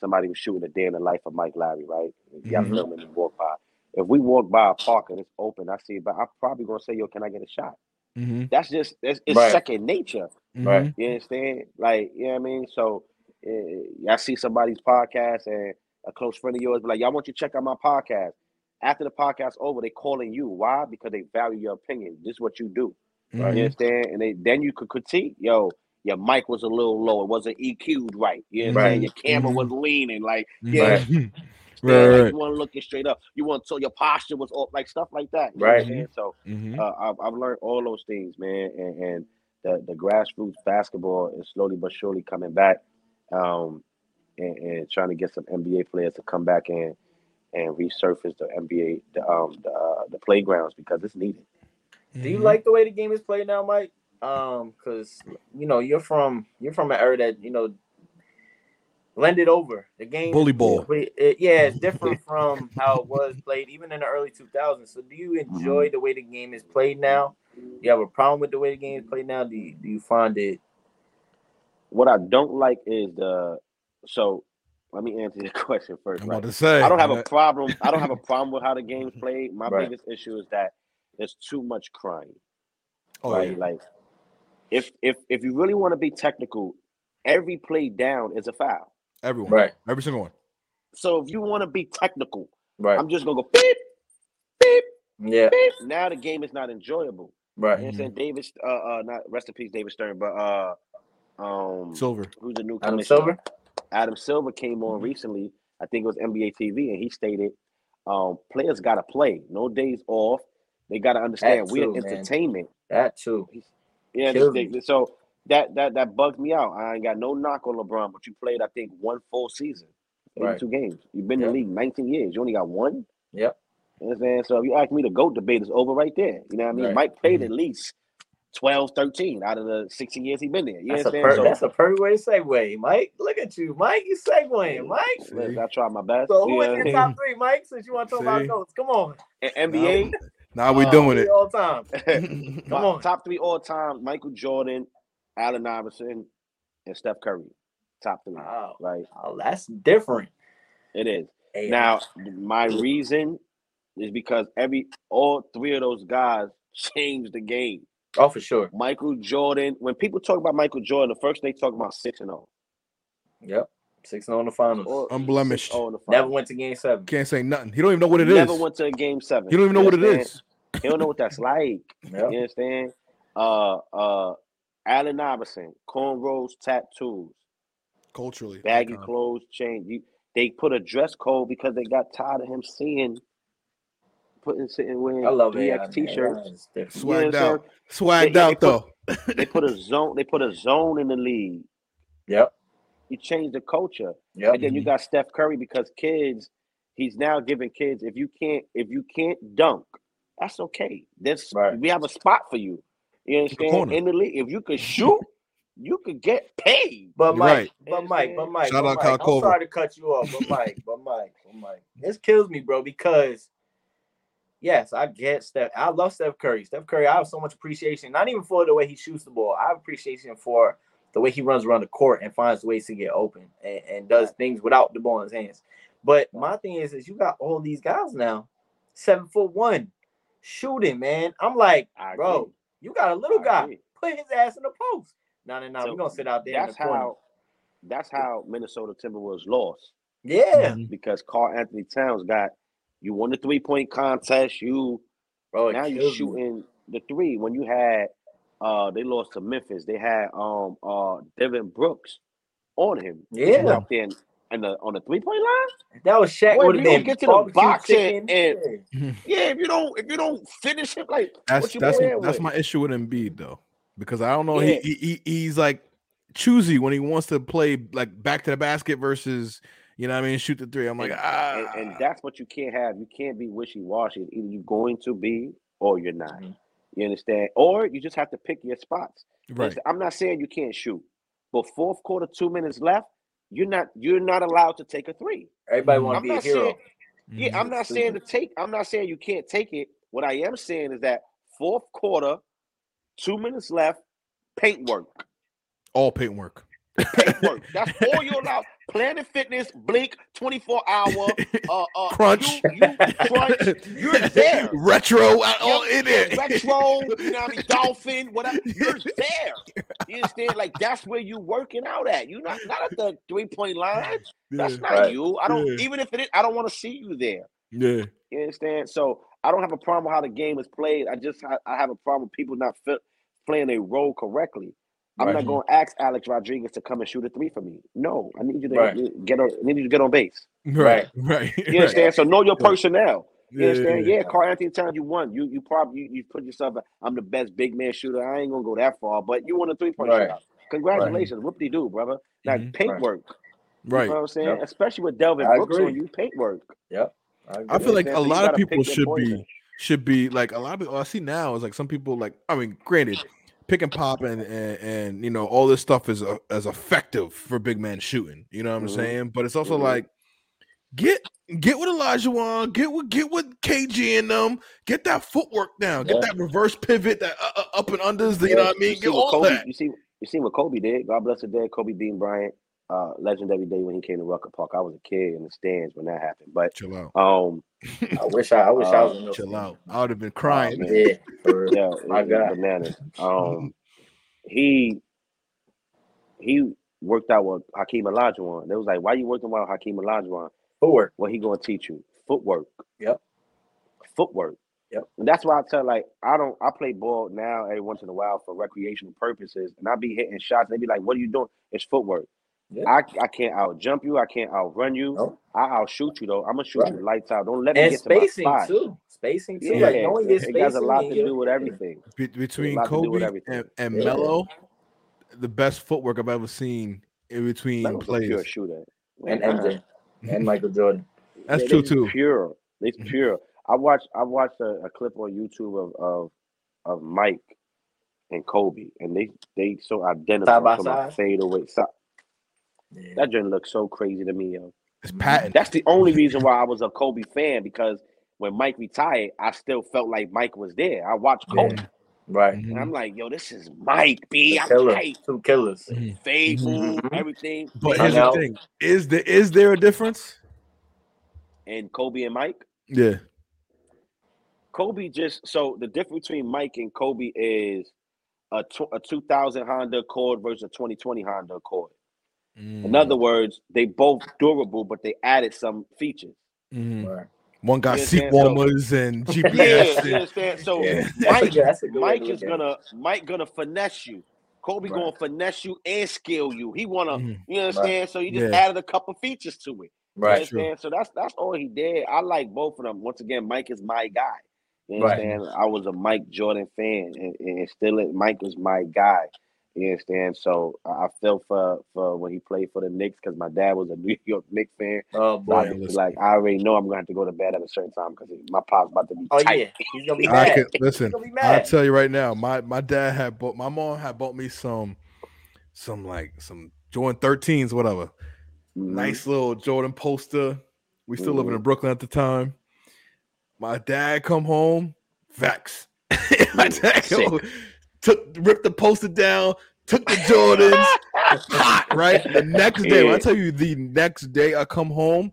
somebody was shooting a day in the life of Mike Larry, right? Yeah, mm-hmm. filming and walk by. If we walk by a park and it's open, I see, but I'm probably gonna say, "Yo, can I get a shot?" Mm-hmm. That's just it's, it's right. second nature, mm-hmm. right? You understand? Like, you know what I mean? So, uh, I see somebody's podcast and a close friend of yours, be like, y'all want you to check out my podcast. After the podcast over, they calling you. Why? Because they value your opinion. This is what you do. Right. You understand? And they, then you could critique, yo, your mic was a little low. It wasn't EQ'd right. You know right. Your camera mm-hmm. was leaning. Like, yeah. Right. Right, like [laughs] right. You want to looking straight up. You want so your posture was off, like stuff like that. right. So mm-hmm. uh, I've, I've learned all those things, man. And, and the, the grassroots basketball is slowly but surely coming back. Um, and, and, trying to get some NBA players to come back in and resurface the NBA the um the, uh, the playgrounds because it's needed. Do you mm-hmm. like the way the game is played now, Mike? Um, because you know you're from you're from an era that you know blended over the game. Bully ball. It, it, yeah, it's different [laughs] from how it was played even in the early 2000s. So, do you enjoy mm-hmm. the way the game is played now? Do you have a problem with the way the game is played now? Do you, do you find it? What I don't like is the so. Let me answer your [laughs] question first. I'm right? about to say I don't have a problem. I don't have a [laughs] problem with how the game's played. My right. biggest issue is that there's too much crying. Oh, right? Yeah. Like if if if you really want to be technical, every play down is a foul. Everyone, right? Every single one. So if you want to be technical, right? I'm just gonna go beep, beep, yeah. Beep. Now the game is not enjoyable. Right. You know I'm saying David, uh, uh, not rest in peace, David Stern, but uh, um, Silver. Who's the new Adam Silver? Adam Silver came on mm-hmm. recently. I think it was NBA TV, and he stated, um, players got to play, no days off. They got to understand we're entertainment. That too. Yeah, so that that that bugs me out. I ain't got no knock on LeBron, but you played, I think, one full season, right. two games. You've been yep. in the league 19 years. You only got one. Yep. You know what I'm saying? So if you ask me, the GOAT debate is over right there. You know what I mean? Right. Mike played mm-hmm. at least 12, 13 out of the 16 years he's been there. You that's, a per- so, that's a perfect way to segue, Mike. Look at you, Mike. You segueing, Mike. I try my best. So who is your top three, Mike? Since you want to talk See? about goats, come on. NBA. Now we uh, doing it all time. [laughs] [laughs] Come on, top three all time: Michael Jordan, Allen Iverson, and Steph Curry. Top three, wow. right? Oh, that's different. It is. Hey, now, my reason is because every all three of those guys [laughs] changed the game. Oh, for sure. Michael Jordan. When people talk about Michael Jordan, the first they talk about six and zero. Oh. Yep. Six and on the finals. Unblemished. The finals. Never went to game seven. Can't say nothing. He don't even know what it Never is. Never went to a game seven. He don't even know what it is. He don't know what that's like. [laughs] Yep. You understand? Uh uh Allen Iverson, cornrows, tattoos. Culturally. Baggy clothes, chain. You, they put a dress code because they got tired of him seeing putting sitting wearing I love DX t-shirts. Swagged out. Swagged they, out they though. They put a [laughs] zone, they put a zone in the league. Yep. You change the culture. Yep. And then you mm-hmm. got Steph Curry because kids, he's now giving kids if you can't if you can't dunk, that's okay. This right. we have a spot for you. You understand? In the league, if you could [laughs] shoot, you could get paid. But Mike, right. but Mike, but Mike, Shout but Mike, Mike I'm sorry to cut you off, but Mike, [laughs] but Mike, but Mike, this kills me, bro, because yes, I get Steph. I love Steph Curry. Steph Curry, I have so much appreciation, not even for the way he shoots the ball. I have appreciation for the way he runs around the court and finds ways to get open and, and does things without the ball in his hands. But my thing is, is you got all these guys now, seven foot one, shooting, man. I'm like, bro, you got a little guy. Put his ass in the post. No, no, no. So we're gonna sit out there. That's the how. That's how Minnesota Timberwolves lost. Yeah, because Karl-Anthony Towns got you won the three point contest. You bro, now you're shooting me. the three when you had uh, they lost to Memphis. They had um uh Dillon Brooks on him. Yeah, out there in, in the on the three point line. That was Shaq. Would have been get to the box and, and yeah. if you don't if you don't finish it like that's that's that's with? my issue with Embiid though because I don't know yeah. he, he he's like choosy when he wants to play like back to the basket versus you know what I mean shoot the three. I'm like and, ah, and, and, that's what you can't have. You can't be wishy washy. Either you're going to be or you're not. Mm-hmm. You understand? Or you just have to pick your spots. Right. I'm not saying you can't shoot, but fourth quarter, two minutes left, you're not you're not allowed to take a three. Everybody mm. want to be a hero. Saying, yeah, mm-hmm. I'm not saying to take. I'm not saying you can't take it. What I am saying is that fourth quarter, two minutes left, paint work. All paint work paint work. [laughs] That's all you're allowed. Planet Fitness, Blink, 24 hour, uh, uh, crunch. You, you crunch. You're [laughs] there. Retro, uh, all in it. Retro, you know what I mean? [laughs] Dolphin, whatever. You're there. You understand? Like that's where you working out at. You're not not at the three point line. That's yeah, not right. you. I don't. Yeah. Even if it is, I don't want to see you there. Yeah. You understand? So I don't have a problem with how the game is played. I just I, I have a problem with people not fit, playing a role correctly. I'm right. not going to ask Alex Rodriguez to come and shoot a three for me. No, I need you to right. get on. I need you to get on base. Right, right. [laughs] You understand? So know your personnel. You understand? Yeah, yeah. Karl-Anthony Towns, you won. You you probably you, you put yourself. I'm the best big man shooter. I ain't gonna go that far, but you won a three point right. shot. Congratulations, right. whoop de do, brother. Now mm-hmm. paint right. work. Right. You know what I'm saying? Yep. Especially with Dillon I Brooks agree. on you, paint work. Yep. I, I feel like a lot of people should be should be like a lot of people I see now is like some people like I mean, granted, pick and pop and and, and you know all this stuff is uh, as effective for big man shooting. You know what I'm mm-hmm. saying? But it's also mm-hmm. like get get with Olajuwon, get with get with KG and them, get that footwork down, get yeah. that reverse pivot, that uh, uh, up and unders. The, you know what I mean? You get all Kobe, that. You see, you see what Kobe did. God bless the dead. Kobe Bean Bryant uh, legendary day when he came to Rucker Park. I was a kid in the stands when that happened. But chill out. Um, I [laughs] wish I, I wish uh, I was. chill out. I would have been crying. Uh, yeah, for, yeah, my God, bananas. [laughs] Um, he he worked out with Hakeem Olajuwon. They was like, "Why you working with Hakeem Olajuwon?" Footwork. What he gonna teach you? Footwork. Yep. Footwork. Yep. And that's why I tell like I don't I play ball now every once in a while for recreational purposes, and I be hitting shots. They be like, "What are you doing?" It's footwork. Yeah. I, I can't out jump you. I can't outrun you. Nope. I outshoot you though. I'm gonna shoot right. you lights out. Don't let me and get spacing to my spot. too. Spacing too. Yeah, like knowing it, it has a lot to do with everything. Be- between Kobe and, and yeah. Melo, the best footwork I've ever seen in between Melo's plays. pure shooter. And MJ and Michael Jordan. [laughs] That's yeah, true too. Pure. It's mm-hmm. pure. I watched I watched a, a clip on YouTube of, of of Mike and Kobe, and they they so identical side by side. fade away. Yeah. That joint looks so crazy to me, yo. It's patent. That's the only reason why I was a Kobe fan because when Mike retired, I still felt like Mike was there. I watched Kobe. Yeah. Right. And I'm like, yo, this is Mike, B. I'm killer. tight. Two killers. Mm-hmm. Fade mm-hmm. everything. But here's the thing. Is there is there a difference? And Kobe and Mike? Yeah. Kobe just so the difference between Mike and Kobe is a, tw- a 2000 Honda Accord versus a 2020 Honda Accord. Mm. In other words, they both durable, but they added some features. Mm. Right. One got seat warmers so, and GPS. Yeah, you understand? So [laughs] yeah. Mike, Mike is gonna Mike gonna finesse you. Kobe right. gonna finesse you and scale you. He wanna, mm. you understand? Right. So he just yeah. added a couple features to it. Right. So that's that's all he did. I like both of them. Once again, Mike is my guy. You understand? Right. I was a Mike Jordan fan, and, and still Mike was my guy. You understand? So I felt for for when he played for the Knicks because my dad was a [laughs] New York Knicks fan. Oh boy! Like I already know I'm going to have to go to bed at a certain time because my pop's about to be. Oh tight. yeah, he's gonna be [laughs] mad. Can, listen, be mad. I'll tell you right now. My my dad had bought my mom had bought me some some like some Jordan 13s, whatever. Mm-hmm. Nice little Jordan poster. We still mm-hmm. living in mm-hmm. Brooklyn at the time. My dad come home, vex. [laughs] my dad come, took ripped the poster down, took the Jordans, [laughs] hot, right? The next day, yeah. I tell you, the next day I come home,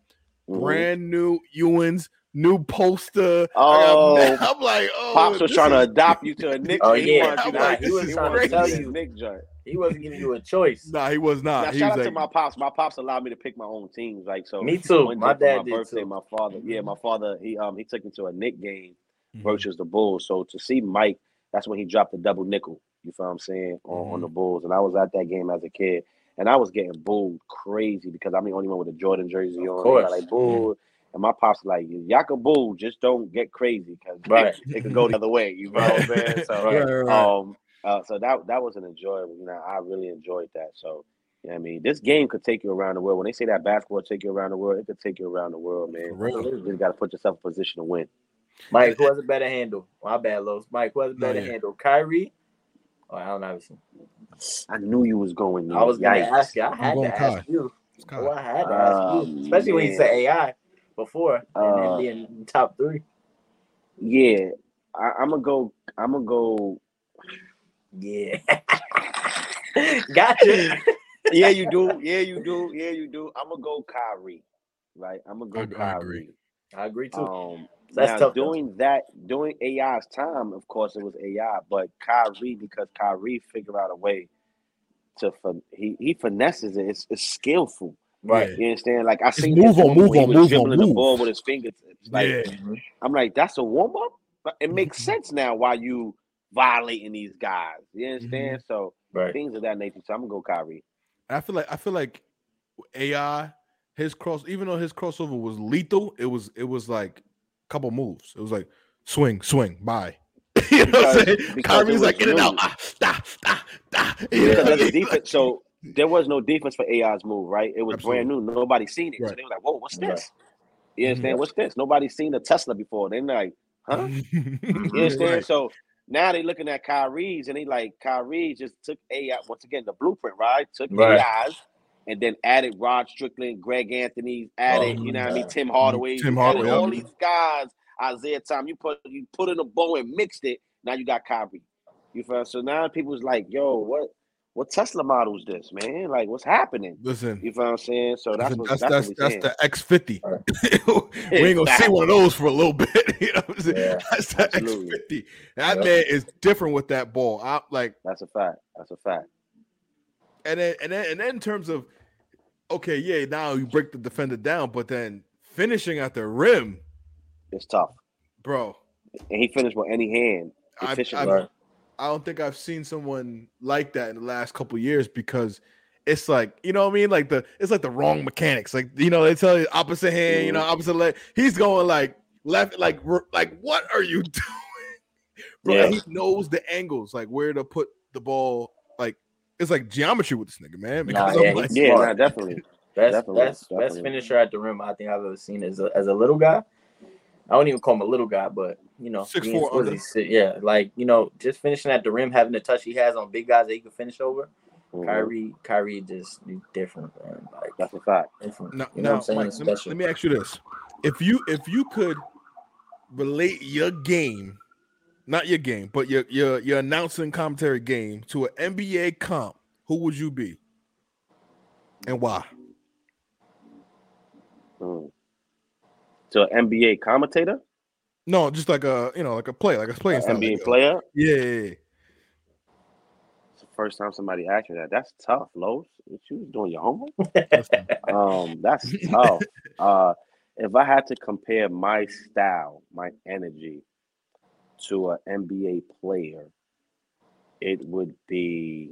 mm-hmm. brand new Ewings, new poster. Oh, [laughs] I'm like, oh, pops was trying is... to adopt you to a Knick. Oh yeah, he, like, he was trying to tell you Knick joint. He wasn't giving you a choice. Nah, he was not. Now, he shout was out like... to my pops. My pops allowed me to pick my own teams. Like so, me too. My dad my did birthday. Too. My father, yeah, my father. He um he took me to a Knick game mm-hmm. versus the Bulls. So to see Mike, that's when he dropped the double nickel. You feel what I'm saying on, mm-hmm. on the Bulls, and I was at that game as a kid, and I was getting booed crazy because I'm the only one with a Jordan jersey of on. Course. Like boo. Mm-hmm. And my pops like, y'all can boo, just don't get crazy because right. it, [laughs] it could go the other way. You know what I'm [laughs] saying? So, right, right. um, uh, so that that was an enjoyable. You know, I really enjoyed that. So, you know I mean, this game could take you around the world. When they say that basketball take you around the world, it could take you around the world, man. Really? You just got to put yourself in position to win. Mike, who has a better handle? My bad, Los. Mike, who has a better yeah. handle? Kyrie or Allen Iverson? I knew you was going. There. I was going to ask you. I had to ask Kai. you. Oh, I had to ask you, especially when you said AI before and uh, being top three. Yeah, I, I'm gonna go. I'm gonna go yeah. [laughs] gotcha. yeah, you do. Yeah, you do. Yeah, you do. I'm gonna go Kyrie. Right. I'm gonna go I, Kyrie. I agree. I agree too. Um, That's now, tough. Doing though. that, doing AI's time, of course, it was AI, but Kyrie because Kyrie figured out a way to he he finesses it. It's, it's skillful. Right. You understand? Like I see move on, move on, move on, move. the ball with his fingertips. Like yeah. I'm like, that's a warm up. It makes mm-hmm. sense now why you violating these guys. You understand? Mm-hmm. So right. things of that nature. So I'm gonna go Kyrie. I feel like I feel like AI, his cross, even though his crossover was lethal, it was it was like a couple moves. It was like swing, swing, bye. [laughs] you know because, what I'm saying? Kyrie's like in and out. Ah, da, da, da. Because defense, so there was no defense for AI's move, right? It was Absolutely. brand new. Nobody seen it. Right. So they were like, whoa, what's this? Right. You understand? Mm-hmm. What's this? Nobody's seen a Tesla before. They're like, huh? [laughs] you understand? Right. So now they're looking at Kyrie's and they like Kyrie just took AI once again the blueprint, right? Took right. AI's and then added Rod Strickland, Greg Anthony, added, oh, you know what I mean, Tim Hardaway, Tim Hardaway, all these guys, Isiah Tom, you put you put in a bow and mixed it. Now you got Kyrie. You feel so now people's like, yo, what what Tesla model is this, man? Like, what's happening? Listen, you feel what I'm saying? So that's listen, what, that's that's, that's, that's the X50. [laughs] we ain't gonna see one of those for a little bit. [laughs] you know what I'm saying? Yeah, that's the X50. That yep. man is different with that ball. I like that's a fact. That's a fact. And then and then and then in terms of okay, yeah, now you break the defender down, but then finishing at the rim, it's tough, bro. And he finished with any hand. Efficiently. I, I don't think I've seen someone like that in the last couple years because it's like you know what I mean, like the it's like the wrong mechanics. Like you know they tell you opposite hand, you know mm-hmm. opposite leg. He's going like left, like like what are you [laughs] doing, bro? Yeah. He knows the angles, like where to put the ball. Like it's like geometry with this nigga, man. Because nah, yeah, like, yeah, nah, definitely. Best, definitely, best, definitely. best finisher at the rim I think I've ever seen as a, as a little guy. I don't even call him a little guy, but you know, six four. Yeah, like you know, just finishing at the rim, having the touch he has on big guys that he can finish over. Mm-hmm. Kyrie, Kyrie just different, man. Like that's a fact. Different. Now, you know now Mike, let, me, let me ask you this: if you if you could relate your game, not your game, but your your your announcing commentary game to an NBA comp, who would you be, and why? Mm. To an NBA commentator? No, just like a you know, like a player, like a playing NBA like player. Yeah, yeah, yeah. It's the first time somebody asked you that. That's tough, Los. What you was doing your homework? [laughs] um, that's tough. [laughs] Uh, if I had to compare my style, my energy to an NBA player, it would be.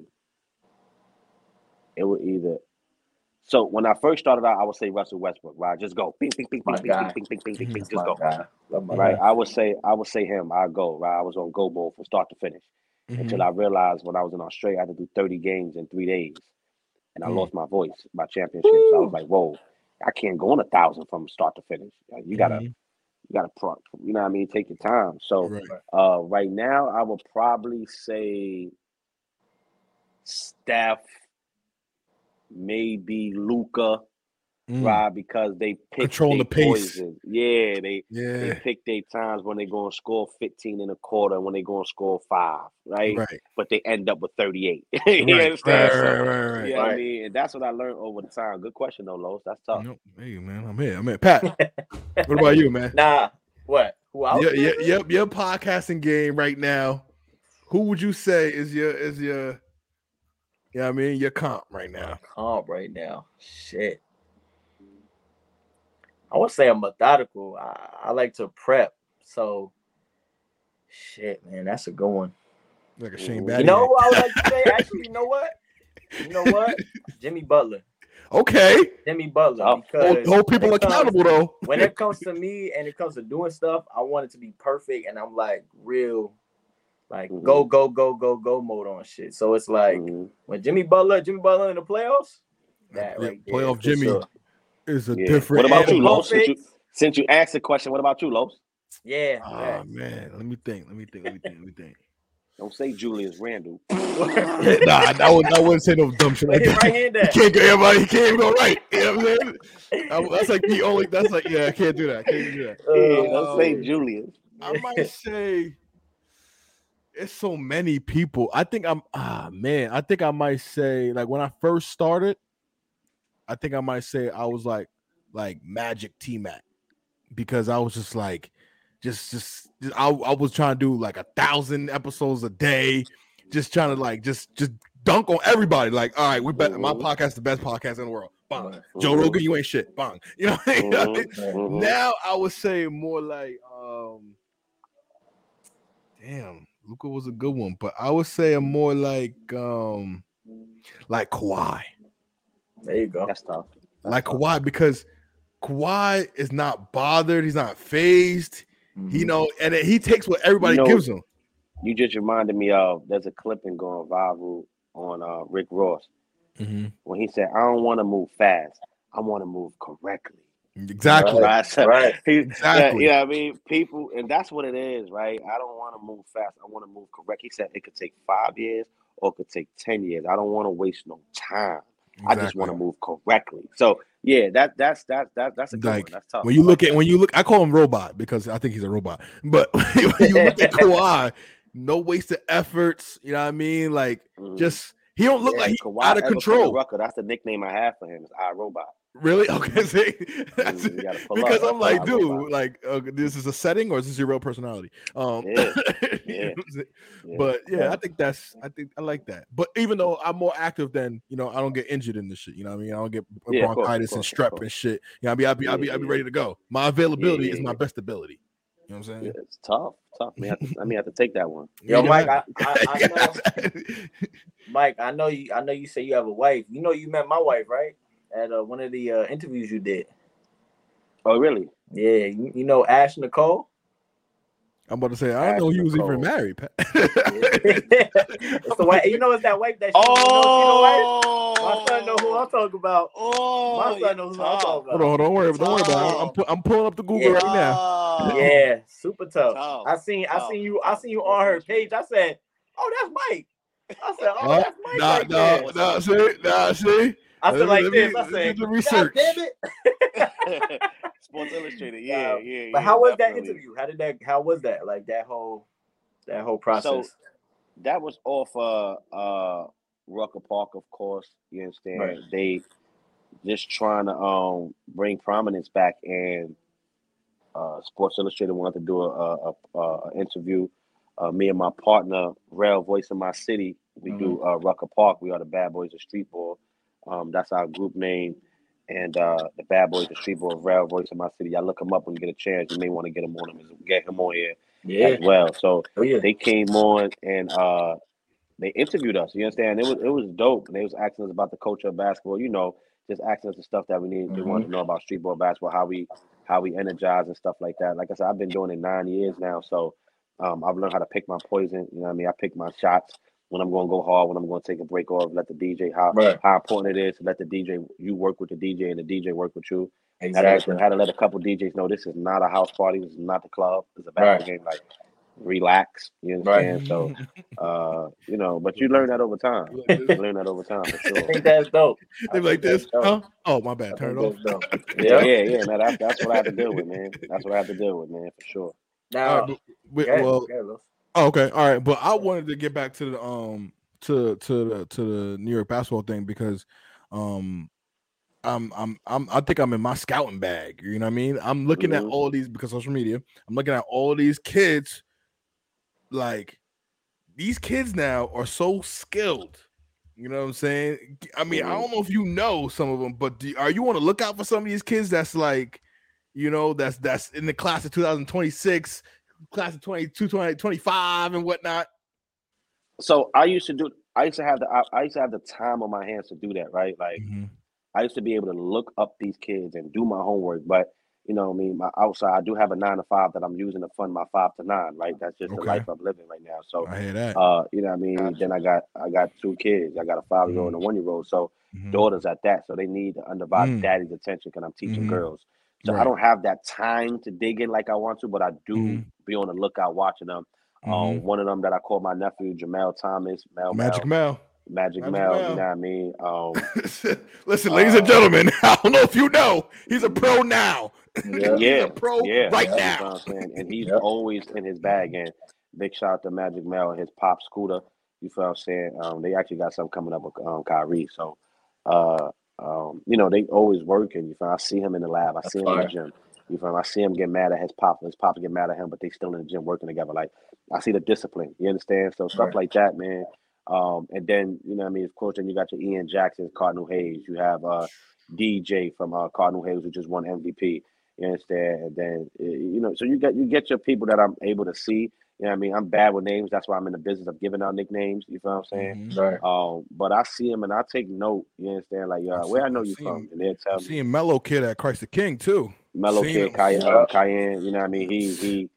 It would either so when I first started out, I would say Russell Westbrook, right? Just go, bing, bing, bing, bing, bing, bing, bing, bing, bing, bing, [laughs] just go, right? I would say, I would say him. I go, right? I was on go ball from start to finish mm-hmm. until I realized when I was in Australia, I had to do thirty games in three days, and I mm. lost my voice, my championship. So I was like, whoa, I can't go on a thousand from start to finish. You gotta, mm-hmm. You gotta, pro, you know what I mean? Take your time. So, right. uh, right now, I would probably say Steph maybe Luka, mm. right? Because they pick control the pace. Poison. Yeah, they yeah. they pick their times when they're going to score 15 in a quarter, when they're going to score five, right? Right. But they end up with 38. [laughs] you right. understand? Right, right, right, right. You know what I mean? And that's what I learned over the time. Good question though, Los. That's tough. Hey man, I'm here. I'm here. Pat, [laughs] what about you, man? Nah, what? Who else? Your, your, your, your podcasting game right now. Who would you say is your is your you know I mean? Your comp right now. Comp right now. Shit. I won't say I'm methodical. I, I like to prep. So shit, man, that's a good one. Like a Shane Battier. You know what I would like to say? Actually, you know what? You know what? Jimmy Butler. Okay. Jimmy Butler. Because hold, people accountable comes, though. when it comes to me and it comes to doing stuff, I want it to be perfect, and I'm like real like mm-hmm. go, go, go, go, go mode on shit. So it's like mm-hmm. when Jimmy Butler, Jimmy Butler in the playoffs, that yeah, right playoff Jimmy sure. Is a yeah. different. What about you, Los? Since you, since you asked the question, what about you, Los? Yeah. Oh man, let me think. Let me think. Let me think. Let me think. Don't say Julius Randle. [laughs] nah, I, would, I wouldn't say no dumb shit like that. Right [laughs] you can't go everybody. He can't even go right. You know what I'm saying? [laughs] I, that's like the only. That's like yeah. I can't do that. I can't do that. Uh, don't say Julius. I might say it's so many people. I think I'm ah man, I think I might say like when I first started, I think I might say I was like like Magic T Mac because I was just like just just, just I, I was trying to do like a thousand episodes a day, just trying to like just just dunk on everybody. Like, all right, we're better. My mm-hmm. podcast is the best podcast in the world. Bang. Mm-hmm. Joe Rogan, you ain't shit. Bang. [laughs] You know, [laughs] mm-hmm. now I would say more like um damn Luka was a good one, but I would say a more like um like Kawhi. There you go. That's tough. That's like tough. Kawhi because Kawhi is not bothered. He's not phased. Mm-hmm. You know, and he takes what everybody You know- gives him. You just reminded me of there's a clipping going viral on uh, Rick Ross when he said, "I don't want to move fast. I want to move correctly." Exactly. Right. So Right. he- Exactly. Yeah, I mean, people, and that's what it is, right? I don't want to move fast. I want to move correct. He said it could take five years or it could take ten years. I don't want to waste no time. I just want to move correctly. So yeah, that that's that that that's a good Like, one. That's tough. when you look at when you look, I call him robot because I think he's a robot. But [laughs] when you look at [laughs] Kawhi, no wasted efforts. You know what I mean? Like. Mhm. just he don't look Yeah, like he's out of control. Rucker, that's the nickname I have for him. Is iRobot. Really? [laughs] Okay, see, that's you because up, I'm like, iRobot. dude, like, uh, this is a setting or is this your real personality? Um, Yeah, [laughs] you know what I'm saying? Yeah. but yeah, I think that's, I think I like that. But even though I'm more active than, you know, I don't get injured in this shit. You know what I mean? I don't get Yeah, of course, of bronchitis and strep and shit. You know, I'll be, I'll be, I'll be, I'll be yeah. ready to go. My availability Yeah, is my best ability. You know what I'm saying? Yeah, it's tough, tough. I may have to, I may have to take that one. [laughs] Yo, You Mike. I, I, I know, Mike, I know you. I know you say you have a wife. You know, you met my wife, right? At uh, one of the uh, interviews you did. Oh, really? Yeah, you, you know Ash Nicole. I'm about to say, I don't know he was even married. Pat. [laughs] it's the wife. You know, it's that wife that. She, you know, wife? My son know who I'm talking about. Oh, My son knows who I'm talking about. Hold on, about. don't worry, don't worry about it. I'm, pu- I'm pulling up the Google Yeah. right now. Yeah, [laughs] super tough. Tough. I seen, I seen you, I seen you on her page. I said, "Oh, that's Mike." I said, "Oh, Uh, that's Mike." nah, right nah, there." nah, see, nah, see. I said Let me- like let me- this. I let me said, do the "God research." damn it!" [laughs] Sports Illustrated. Wow. Yeah, yeah. But yeah, how was that interview? How did that? How was that? Like that whole, that whole process. That was off uh uh Rucker Park, of course. You understand? Right. They just trying to um bring prominence back and uh Sports Illustrated wanted to do a a, a, a interview. Uh, me and my partner, Rail Voice in My City, we do uh, Rucker Park. We are the Bad Boys of Street Ball. Um, that's our group name. And uh, the Bad Boys the Street Ball, Rail Voice in My City. Y'all look him up when you get a chance. You may want to get him on him, get him on here yeah. as well. So Oh yeah. they came on and uh they interviewed us. You understand? It was it was dope. And they was asking us about the culture of basketball. You know, just asking us the stuff that we need. They wanted to know about street ball basketball, how we how we energize and stuff like that. Like I said, I've been doing it nine years now, so um, I've learned how to pick my poison. You know what I mean? I pick my shots when I'm going to go hard, when I'm going to take a break off. Let the DJ how Right. how important it is to let the DJ you work with the DJ and the DJ work with you. Had to, Exactly. let, had to let a couple DJs know this is not a house party. This is not the club. It's a basketball Right. game. Like, relax. You Right. understand? So, [laughs] uh, you know, but you learn that over time. You learn that over time for I think that's dope. they I like think that's this, dope. huh? Oh, my bad. Turn it off. that's dope. [laughs] Yeah, Yeah. yeah, yeah. Man, that's that's what I have to deal with, man. That's what I have to deal with, man, for sure. Now, right, but- but- yeah, well, yeah, Los. Oh, okay, all right. But I wanted to get back to the um to to the to the New York basketball thing because um I'm I'm I'm I think I'm in my scouting bag. You know what I mean? I'm looking at Mhm. all these because social media. I'm looking at all these kids. Like these kids now are so skilled. You know what I'm saying? I mean, I Mhm. don't know if you know some of them, but do, are you on the lookout for some of these kids that's like, you know, that's that's in the class of 2026, class of 22, 20, 25 and whatnot? So I used to do. I used to have the. I, I used to have the time on my hands to do that, right? Like I used to be able to look up these kids and do my homework, but you know, what I mean, my outside. I do have a nine to five that I'm using to fund my five to nine, right? That's just the life I'm living right now. So I hear that. uh, you know what I mean? Gotcha. Then I got I got two kids. I got a five year old and a one year old. So Mhm. daughters at that. So they need the undivided Mm. daddy's attention because I'm teaching Mhm. girls. So I don't have that time to dig in like I want to, but I do Mhm. be on the lookout watching them. Um, Mhm. one of them that I call my nephew, Jamel Thomas, Mel Magic Mel, Mel. Magic, Magic Mel, Mel. you know what I mean? Um, [laughs] Listen, ladies and Uh, gentlemen, [laughs] I don't know if you know, he's a pro now. [laughs] Yeah. he's yeah, a pro yeah, right you know now. what I'm saying? And he's Yep. always in his bag. And big shout out to Magic Mel and his pop scooter. You feel what I'm saying? Um, they actually got something coming up with um, Kyrie. So, uh, um, you know, they always working. You feel? I see him in the lab. I That's see him in the gym. You feel? I see him get mad at his pop. His pop get mad at him, but they still in the gym working together. Like I see the discipline. You understand? So stuff Right. like that, man. Um, and then you know, what I mean, of course, then you got your Ian Jackson, Cardinal Hayes. You have uh, DJ from uh, Cardinal Hayes, who just won MVP. You understand? And then uh, you know, so you get you get your people that I'm able to see, You know what I mean? I'm bad with names. That's why I'm in the business of giving out nicknames. You feel what I'm saying? Mm-hmm. Right. Um, but I see him and I take note. You understand? Like, yo, where I know you from? And they tell me. Seeing Mellow Kid at Christ the King too. Mellow Kid, Cayenne, uh, Cayenne. You know what I mean? He he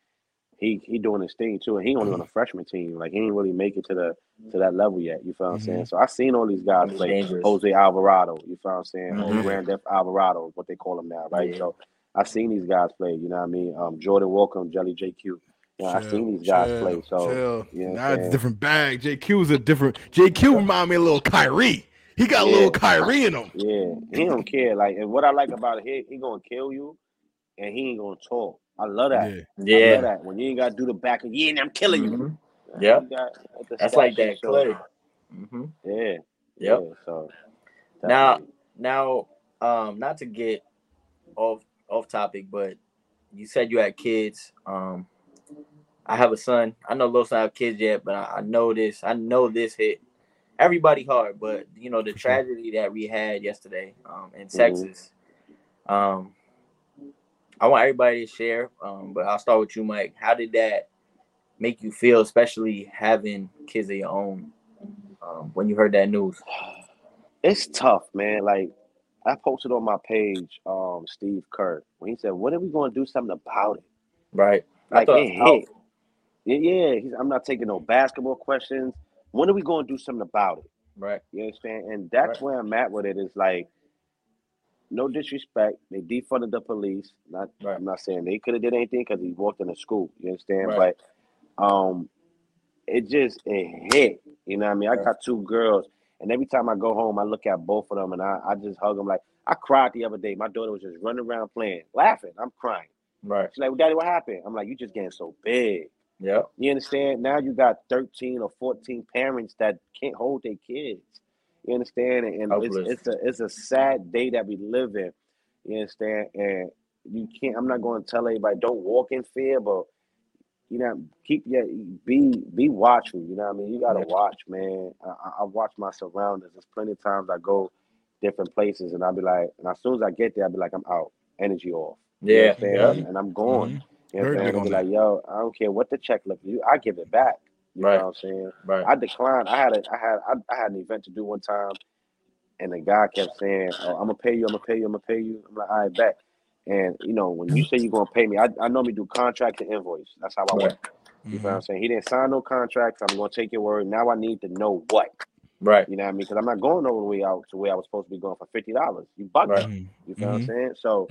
he he doing his thing too, and he only on a mm-hmm. freshman team. Like he ain't really make it to the to that level yet. You feel what I'm saying? Mm-hmm. So I seen all these guys play. Dangerous. Jose Alvarado. You feel what I'm saying? Mm-hmm. Grand Theft Alvarado, what they call him now, right? Yeah. So I seen these guys play. You know what I mean? Um, Jordan Welcome, Jelly JQ. You know, I seen these guys chill, play. So chill. you know now it's a different bag. JQ is a different. JQ remind me a little Kyrie. He got yeah. a little Kyrie in him. Yeah, he don't care. Like, and what I like about it, he, he gonna kill you, and he ain't gonna talk. I love that. Yeah, yeah. Love that. When you ain't gotta do the back of yeah, and I'm killing mm-hmm. you. Yeah, that's like that Clay. Mm-hmm. Yeah. Yep. Yeah, so now, now, um, not to get off off topic, but you said you had kids. Um, I have a son. I know Los not have kids yet, but I, I, know this. I know this hit everybody hard. But you know the tragedy that we had yesterday um, in mm-hmm. Texas. Um, I want everybody to share, um, but I'll start with you, Mike. How did that make you feel, especially having kids of your own, um, when you heard that news? It's tough, man. Like I posted on my page, um, Steve Kerr, when he said, "When are we going to do something about it?" Right. Like it hit. Yeah, I'm not taking no basketball questions. When are we going to do something about it? Right. You understand? And that's right. where I'm at with it. Is like no disrespect. They defunded the police. Not, right. I'm not saying they could have did anything because he walked in a school. You understand? Right. But um, it just it hit. You know what I mean? I got two girls, and every time I go home, I look at both of them, and I, I just hug them. Like I cried the other day. My daughter was just running around playing, laughing. I'm crying. Right. She's like, well, "Daddy, what happened?" I'm like, "You just getting so big." Yeah. You understand? Now you got 13 or 14 parents that can't hold their kids. You understand? And it's, it's a it's a sad day that we live in. You understand? And you can't. I'm not going to tell anybody don't walk in fear, but you know, keep your be be watchful. You know what I mean? You gotta watch, man. I, I watch my surroundings. There's plenty of times I go different places and I'll be like, and as soon as I get there, I'll be like, I'm out, energy off. Yeah, yeah. And I'm gone. Mm-hmm. You know what I'm saying? Be like, yo, I don't care what the check look you, I give it back. You right. know what I'm saying? Right. I declined. I had a, I had I, I had an event to do one time, and the guy kept saying, "Oh, I'm gonna pay you. I'm gonna pay you. I'm gonna pay you." I'm like, "All right, back." And you know, when you say you're gonna pay me, I, I normally do contract to invoice. That's how I right. work. You mm-hmm. know what I'm saying? He didn't sign no contracts. I'm gonna take your word. Now I need to know what. Right. You know what I mean? Because I'm not going all the way out to where I was supposed to be going for fifty dollars. You bugging. Right. You know mm-hmm. what I'm mm-hmm. saying? So,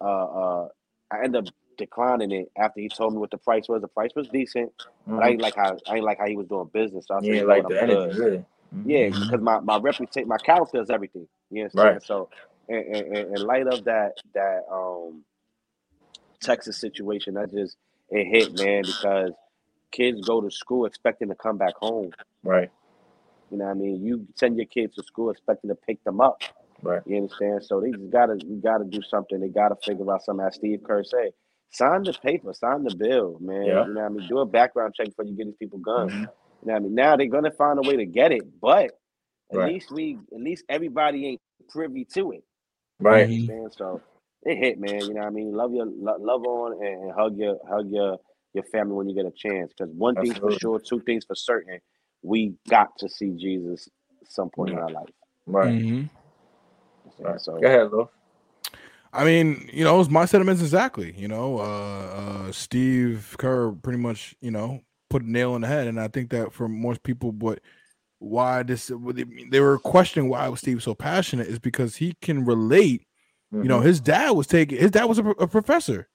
uh, uh, I end up declining it after he told me what the price was. The price was decent, mm-hmm. but I ain't mm-hmm. like how I ain't like how he was doing business. So I yeah, like the energy, really. Mm-hmm. Yeah, because my my reputation, my character is everything. You know Right. So, in, in, in, light of that that um Texas situation, that just it hit man because kids go to school expecting to come back home. Right. You know what I mean? You send your kids to school expecting to pick them up. Right. You understand? So they just gotta you gotta do something. They gotta figure out something as Steve Kerr say sign the paper, sign the bill, man. Yeah. You know what I mean? Do a background check before you get these people guns. Mm-hmm. You know what I mean? Now they're gonna find a way to get it, but at right. least we at least everybody ain't privy to it. Right. You know so it hit, man. You know what I mean? Love your love on and, and hug your hug your your family when you get a chance. Because one thing for sure, two things for certain, we got to see Jesus some point in our life. Right. Mm-hmm. right. So go ahead, Lou. I mean, you know, it was my sentiments exactly. You know, uh, uh, Steve Kerr pretty much, you know, put a nail in the head, and I think that for most people, what why this they were questioning why was Steve so passionate is because he can relate. Mm-hmm. You know, mm-hmm. his dad was taking his dad was a, a professor.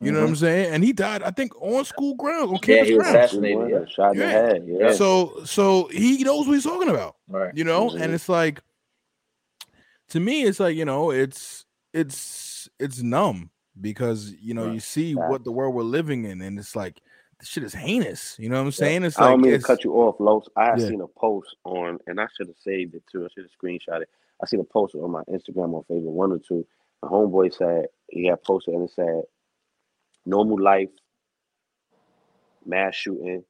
You mm-hmm. know what I'm mm-hmm. saying? And he died, I think, on school grounds, on campus yeah, grounds. Yeah, shot in yeah. the head. Yeah. So, so he knows what he's talking about. Right. You know, mm-hmm. and it's like, to me, it's like you know, it's it's it's numb because you know right. you see what the world we're living in, and it's like this shit is heinous. You know what I'm saying? It's I like don't mean to cut you off, Los. I yeah. seen a post on, and I should have saved it too. I should have screenshot it. I seen a post on my Instagram on Facebook, one or two. My homeboy said he had posted and it said, "Normal life, mass shooting,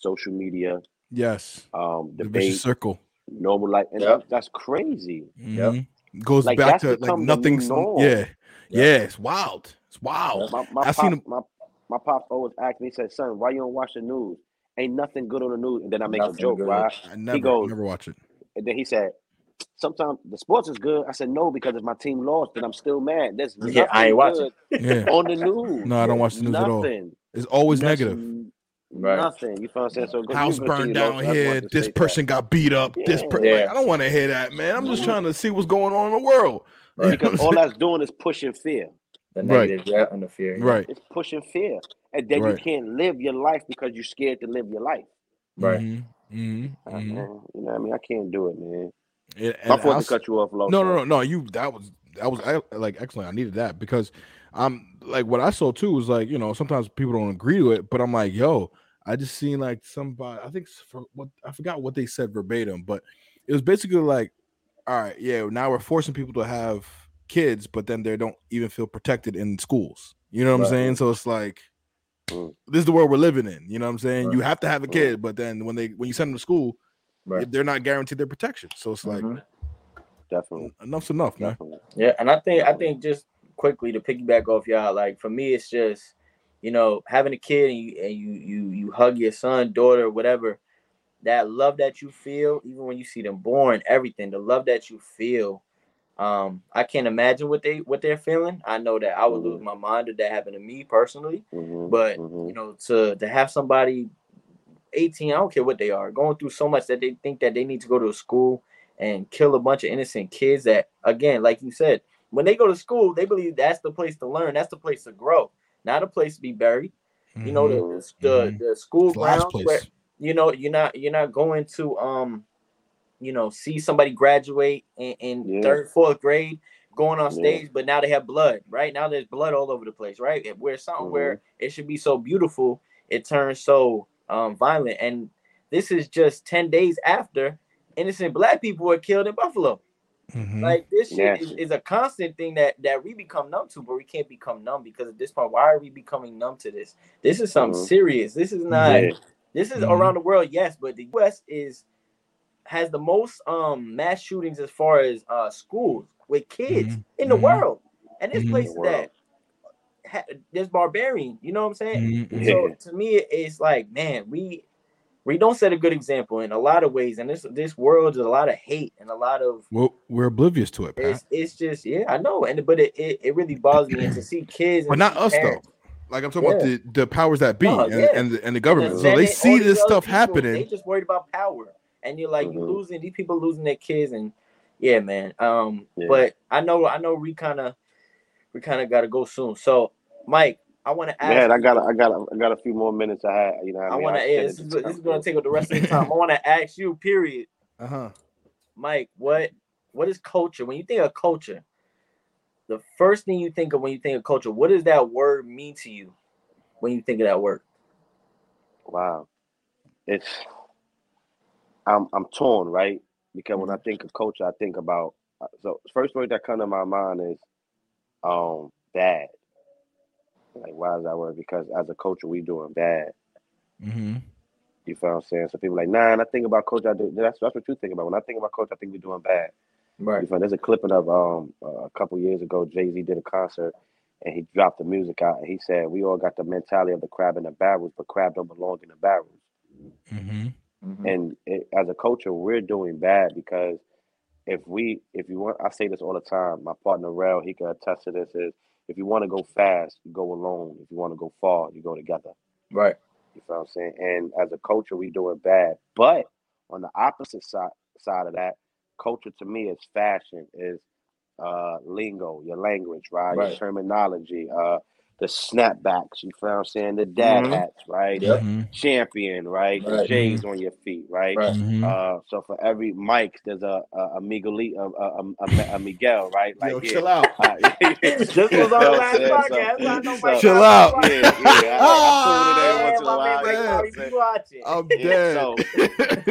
social media, yes, um, debate, circle, normal life, and yep. that's crazy. Mm-hmm. Yep goes like, back to like nothing's yeah. yeah. yeah, it's wild. It's wild. My, my, I pop, seen him. My, my pop always asked me, he said, son, why you don't watch the news? Ain't nothing good on the news. And then I make nothing a joke, right? I never, he goes, never watch it. And then he said, sometimes the sports is good. I said, no, because if my team lost, then I'm still mad. that's yeah, I ain't watching yeah. on the news. No, I don't watch the news nothing. at all. It's always nothing. negative. Right. Nothing. You feel what saying? So house burned down here. This person that. got beat up. Yeah. This per- yeah. Like, I don't want to hear that, man. I'm just mm-hmm. trying to see what's going on in the world. Right. Because all that's doing is pushing fear. The negative, right. yeah, and the fear. Yeah. Right. It's pushing fear. And then right. you can't live your life because you're scared to live your life. Right. Mm-hmm. Mm-hmm. Mm-hmm. you know what I mean? I can't do it, man. It, My fault to cut you off, No, no, no, no. You that was that was like excellent. I needed that because I'm like what I saw too was like you know sometimes people don't agree to it, but I'm like yo, I just seen like somebody I think for what I forgot what they said verbatim, but it was basically like, all right, yeah, now we're forcing people to have kids, but then they don't even feel protected in schools. You know what right. I'm saying? So it's like mm. this is the world we're living in. You know what I'm saying? Right. You have to have a kid, but then when they when you send them to school, right. they're not guaranteed their protection. So it's like mm-hmm. definitely enough's enough, man. Yeah, and I think I think just quickly to piggyback off y'all, like for me, it's just you know having a kid and you and you you you hug your son, daughter, whatever. That love that you feel, even when you see them born, everything, the love that you feel um, I can't imagine what they what they're feeling. I know that I would mm-hmm. lose my mind if that happened to me personally. Mm-hmm. But mm-hmm. you know, to to have somebody 18, I don't care what they are, going through so much that they think that they need to go to a school and kill a bunch of innocent kids that again, like you said, when they go to school, they believe that's the place to learn, that's the place to grow, not a place to be buried. You know, the mm-hmm. the, mm-hmm. the school grounds where you know you're not you're not going to um you know, see somebody graduate in, in yeah. third, fourth grade going on stage, yeah. but now they have blood, right? Now there's blood all over the place, right? Where something mm-hmm. where it should be so beautiful, it turns so um, violent. And this is just 10 days after innocent black people were killed in Buffalo. Mm-hmm. Like this shit yes. is, is, a constant thing that that we become numb to, but we can't become numb because at this point, why are we becoming numb to this? This is something mm-hmm. serious. This is not. Yeah. This is mm-hmm. around the world, yes, but the U.S. is has the most um mass shootings as far as uh schools with kids mm-hmm. in the mm-hmm. world, and this mm-hmm. place that ha- there's barbarian. You know what I'm saying? Mm-hmm. So to me, it's like, man, we we don't set a good example in a lot of ways, and this this world is a lot of hate and a lot of well, we're oblivious to it. Pat. It's, it's just yeah, I know, and but it, it, it really bothers me to see kids, but not us parents. though. Like I'm talking yeah. about the, the powers that be and, yeah. and, the, and the government. And so they see this stuff people, happening. They just worried about power and you're like mm-hmm. you losing these people losing their kids and yeah man um yeah. but i know i know we kind of we kind of got to go soon so mike i want to ask man i got i got i got a few more minutes i had you know i, I want to yeah, this, is, this is going to take up the rest of the time. I want to ask you period. Uh-huh. Mike what what is culture? When you think of culture the first thing you think of when you think of culture what does that word mean to you? When you think of that word. Wow. It's I'm I'm torn, right? Because when I mm-hmm. think of culture, I think about uh, so first word that comes to my mind is um bad. Like why is that word? Because as a culture, we doing bad. Mm-hmm. You feel what I'm saying? So people like, nah, and I think about coach, I do, that's that's what you think about. When I think about coach, I think we're doing bad. Right. You feel, there's a clipping of um uh, a couple years ago, Jay Z did a concert and he dropped the music out and he said, "We all got the mentality of the crab in the barrels, but crab don't belong in the barrels." Mm-hmm. Mm-hmm. And it, as a culture, we're doing bad because if we, if you want, I say this all the time. My partner Rel, he can attest to this. Is if you want to go fast, you go alone. If you want to go far, you go together. Right. You know what I'm saying? And as a culture, we doing bad. But on the opposite side side of that, culture to me is fashion, is uh lingo, your language, right? right. Your terminology, uh the snapbacks, you feel what I'm saying? The dad mm-hmm. hats, right? Yep. Mm-hmm. Champion, right? right? The J's mm-hmm. on your feet, right? right. Mm-hmm. Uh, so for every Mike, there's a a, a Miguel, a, a, a, a, [laughs] Miguel, right? Like Yo, chill out. Uh, [laughs] this was on the last podcast. So, chill out. Yeah, yeah. I, I, I tune it every [laughs] once in a while. I'm dead.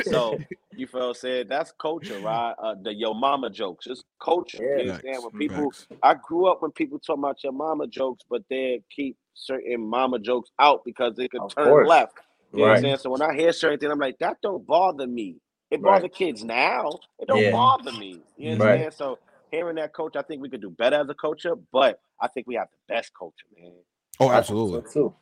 So, so you feel I'm? That's culture, right? Uh, the yo mama jokes. It's culture. Yeah, you understand? When people Facts. I grew up when people talk about your mama jokes, but they keep certain mama jokes out because they could of turn course. left. You right. understand? So when I hear certain things, I'm like, that don't bother me. It bother right. kids now. It don't yeah. bother me. You understand? Right. So hearing that coach, I think we could do better as a culture, but I think we have the best culture, man. Oh, absolutely. too.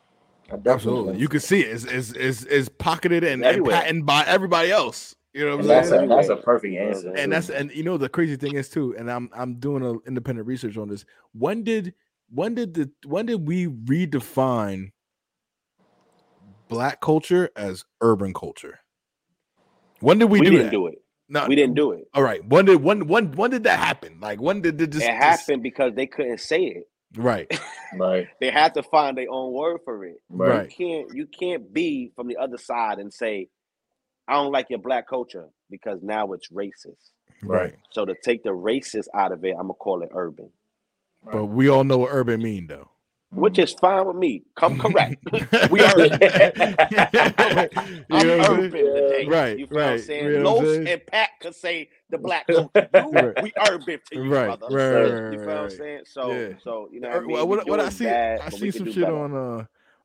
Absolutely, you can see it. It's, it's, it's, it's pocketed and, and patented by everybody else. You know, what I'm that's a, that's a perfect answer. And that's and you know the crazy thing is too. And I'm I'm doing a independent research on this. When did when did the when did we redefine black culture as urban culture? When did we, we do didn't that? do it. No, we didn't do it. All right. When did when when when did that happen? Like when did, did this? It happened because they couldn't say it. Right. [laughs] right. They had to find their own word for it. Right. You can't you can't be from the other side and say, I don't like your black culture because now it's racist. Right. So to take the racist out of it, I'm gonna call it urban. But we all know what urban mean though which is fine with me. Come [laughs] correct. [laughs] we are [laughs] I'm urban today. Right, you feel right. what I'm saying? You know Los and Pat could say the black culture. right. We urban to you, right, brother. Right, right, you feel what I'm saying? So, yeah. so you know, what, I, mean? what, what I see, bad, I see some shit better. on uh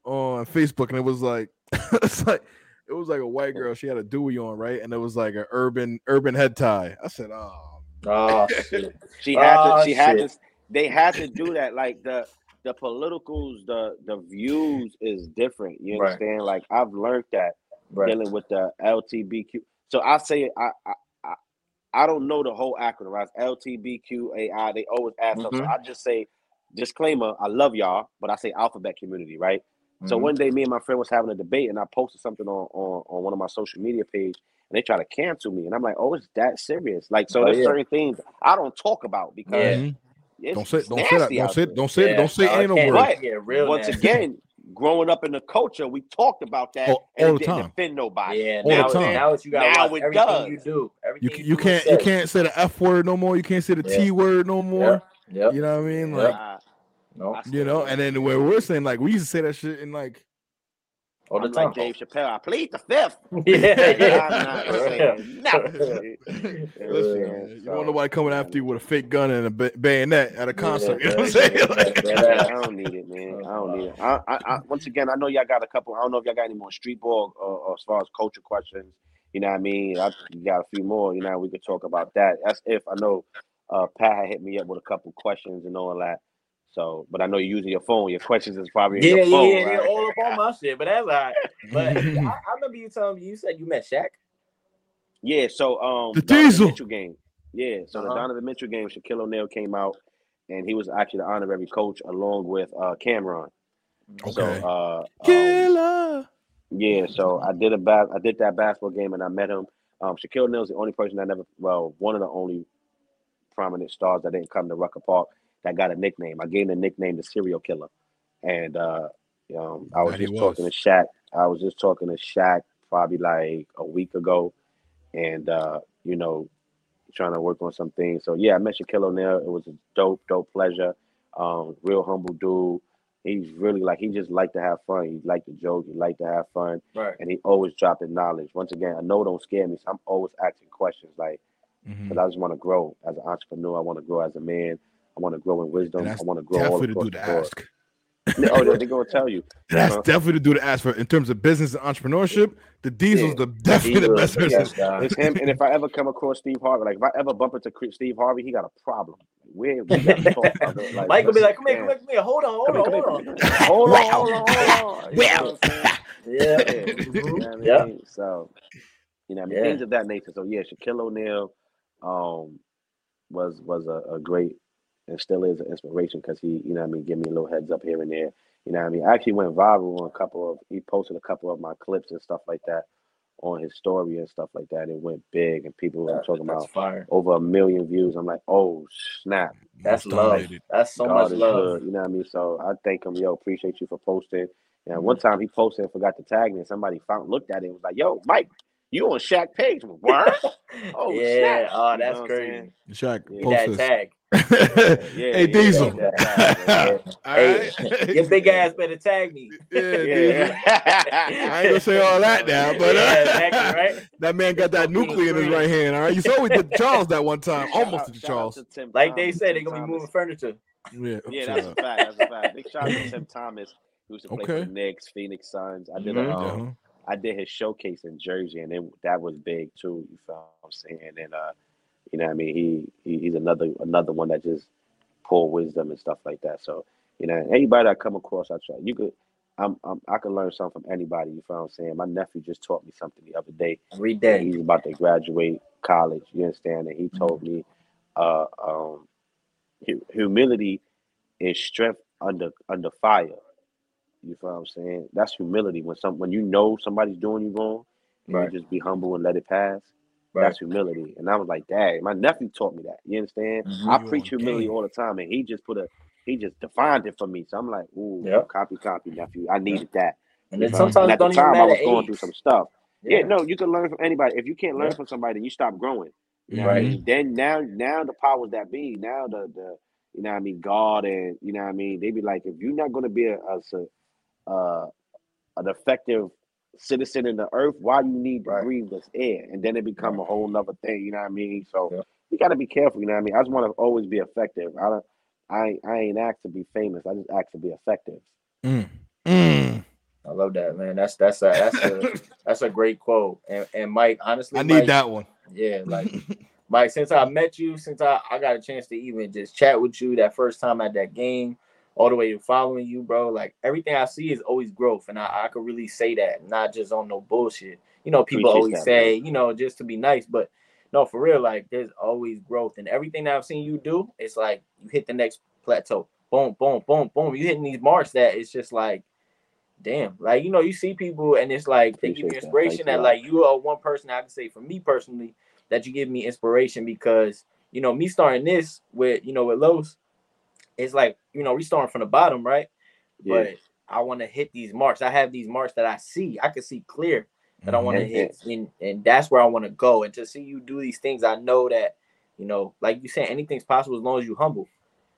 on Facebook, and it was like it's like it was like a white girl. She had a Dewey on, right, and it was like an urban urban head tie. I said, oh, [laughs] oh she had oh, to. She shit. had to. They had to do that. Like the the politicals, the the views is different. You understand? Right. Like I've learned that right. dealing with the LTBQ. So I say I, I I I don't know the whole acronym. Right? LTBQAI. They always ask mm-hmm. us. So I just say disclaimer. I love y'all, but I say alphabet community, right? Mm-hmm. So one day, me and my friend was having a debate, and I posted something on on, on one of my social media page, and they try to cancel me, and I'm like, oh, it's that serious? Like, so oh, there's yeah. certain things I don't talk about because. Yeah don't say don't say that. Don't say don't say yeah, don't say any word. But yeah, real once nasty. again, growing up in the culture, we talked about that all, and all it the didn't offend nobody. Yeah, all now, the time. now you got now it does. you do. you, you, you can't you can't say the F word no more. You can't say the yeah. T word no more. Yeah. Yep. You know what I mean? Like, uh, no. you know, and then where we're saying like we used to say that shit in like all the time. Like Dave Chappelle, I plead the fifth. [laughs] yeah, [laughs] [laughs] yeah. Listen, you don't know nobody coming after you with a fake gun and a bayonet at a concert. you know what I'm saying? I don't need it, man. I don't need it. I, I, I, once again, I know y'all got a couple. I don't know if y'all got any more street ball uh, as far as culture questions. You know what I mean? I got a few more. You know, we could talk about that. That's if I know uh, Pat hit me up with a couple questions and all that. So, but I know you're using your phone. Your questions is probably yeah, yeah, phone, yeah, right? yeah, all up on my shit. But that's all right. But [laughs] I, I, remember you telling me you said you met Shaq. Yeah, so um, the Diesel Mitchell game. Yeah, so uh-huh. the Donovan Mitchell game, Shaquille O'Neal came out, and he was actually the honorary coach along with uh, Cam'ron. Okay. So, uh, Killer. Um, yeah, so I did a bas- I did that basketball game, and I met him. Um, Shaquille O'Neal is the only person I never, well, one of the only prominent stars that didn't come to Rucker Park that got a nickname. I gave him the nickname the serial killer. And uh, um, I was just was. talking to Shaq. I was just talking to Shaq probably like a week ago, and uh, you know, trying to work on some things. So yeah, I met Shaquille O'Neal. It was a dope, dope pleasure. Um, real humble dude. He's really like he just like to have fun. He like to joke. He like to have fun. Right. And he always dropping knowledge. Once again, I know don't scare me. So I'm always asking questions like, because mm-hmm. I just want to grow as an entrepreneur. I want to grow as a man. I want to grow in wisdom. I want to grow all across do the ask. [laughs] oh, they're gonna [laughs] tell you. That's uh, definitely to do the ask for in terms of business and entrepreneurshop. The Diesel's yeah, the definitely the, the best person. It's him. And if I ever come across Steve Harvey, like if I ever bump into Steve Harvey, he got a problem. Where we [laughs] like, Mike will be like, "Come here, come here. Hold on, hold on, hold on, hold on, hold on, hold on." Well, yeah, yeah. So, you know, I mean, things of that nature. So yeah, Shaquille O'Neal, um, was was a, a great and still is an inspiration because he, you know, I mean, give me a little heads up here and there. You know, I mean, I actually went viral on a couple of. He posted a couple of my clips and stuff like that on his story and stuff like that. It went big, and people were talking about fire. over a million views. I'm like, oh snap! That's love. That's so God much love. Good, you know what I mean? So I thank him. Yo, appreciate you for posting. And mm-hmm. one time he posted and forgot to tag me, and somebody found looked at it and was like, "Yo, Mike, you on Shaq page? What? [laughs] oh yeah! Snap. Oh, that's you know crazy. Shaq, yeah. that tag. Yeah, hey Diesel. Yeah, [laughs] hey, your big ass better tag me. [laughs] Yeah, [laughs] yeah. I ain't gonna say all that now, but uh, exactly, right? that man got that nuclear in his right hand. All right, you saw we did Charles that one time, almost did Charles. Like they said, they're gonna be moving furniture. Yeah, yeah, that's a fact. That's a fact. Big shout out to Tim Thomas, who used to play okay. for Knicks, Phoenix Suns. I did mm-hmm. a um, I did his showcase in Jersey, and it, that was big too. You feel what I'm saying? And uh, you know, what I mean, he, he he's another another one that just pour wisdom and stuff like that. So you know, anybody I come across, I try. You could I'm, I'm I can learn something from anybody. You feel what I'm saying? My nephew just taught me something the other day. Every day. He's about to graduate college. You understand? And he mm-hmm. told me, uh, um, humility is strength under under fire. You feel what I'm saying? That's humility. When some when you know somebody's doing you wrong, right. you just be humble and let it pass. Right. That's humility. And I was like, Dad, my nephew taught me that. You understand? Mm-hmm. I preach humility all the time, and he just put a he just defined it for me. So I'm like, ooh, yep. copy, copy, nephew. I needed that. And then sometimes and at the time I was going through some stuff. Yeah. yeah. no, you can learn from anybody. If you can't learn yeah. from somebody, then you stop growing. You right. I mean? Then now, now the powers that be, now the the you know what I mean, God and you know what I mean, they be like, if you're not gonna be a, a, a an effective citizen in the earth, why you need to right. breathe this air? And then it become right. a whole nother thing, you know what I mean? So yeah. you gotta be careful, you know what I mean? I just want to always be effective. I don't I I ain't asked to be famous. I just asked to be effective. Mm. Mm. I love that, man. That's that's a that's a [laughs] that's a great quote. And and Mike, honestly, I need Mike, that one. Yeah, [laughs] like Mike, since I met you, since I, I got a chance to even just chat with you that first time at that game, all the way to following you, bro. Like everything I see is always growth. And I, I could really say that, not just on no bullshit. You know, people Appreciate always that, say, man. you know, just to be nice, but no, for real, like there's always growth. And everything that I've seen you do, it's like you hit the next plateau. Boom, boom, boom, boom. You hitting these marks that it's just like, damn. Like, you know, you see people and it's like they give you inspiration that, that like you are one person I can say for me personally that you give me inspiration because you know me starting this with you know with Los, it's like you know we starting from the bottom, right? Yeah. But I want to hit these marks. I have these marks that I see. I can see clear that I want to mm-hmm. hit, and and that's where I want to go. And to see you do these things, I know that you know, like you said, anything's possible as long as you humble.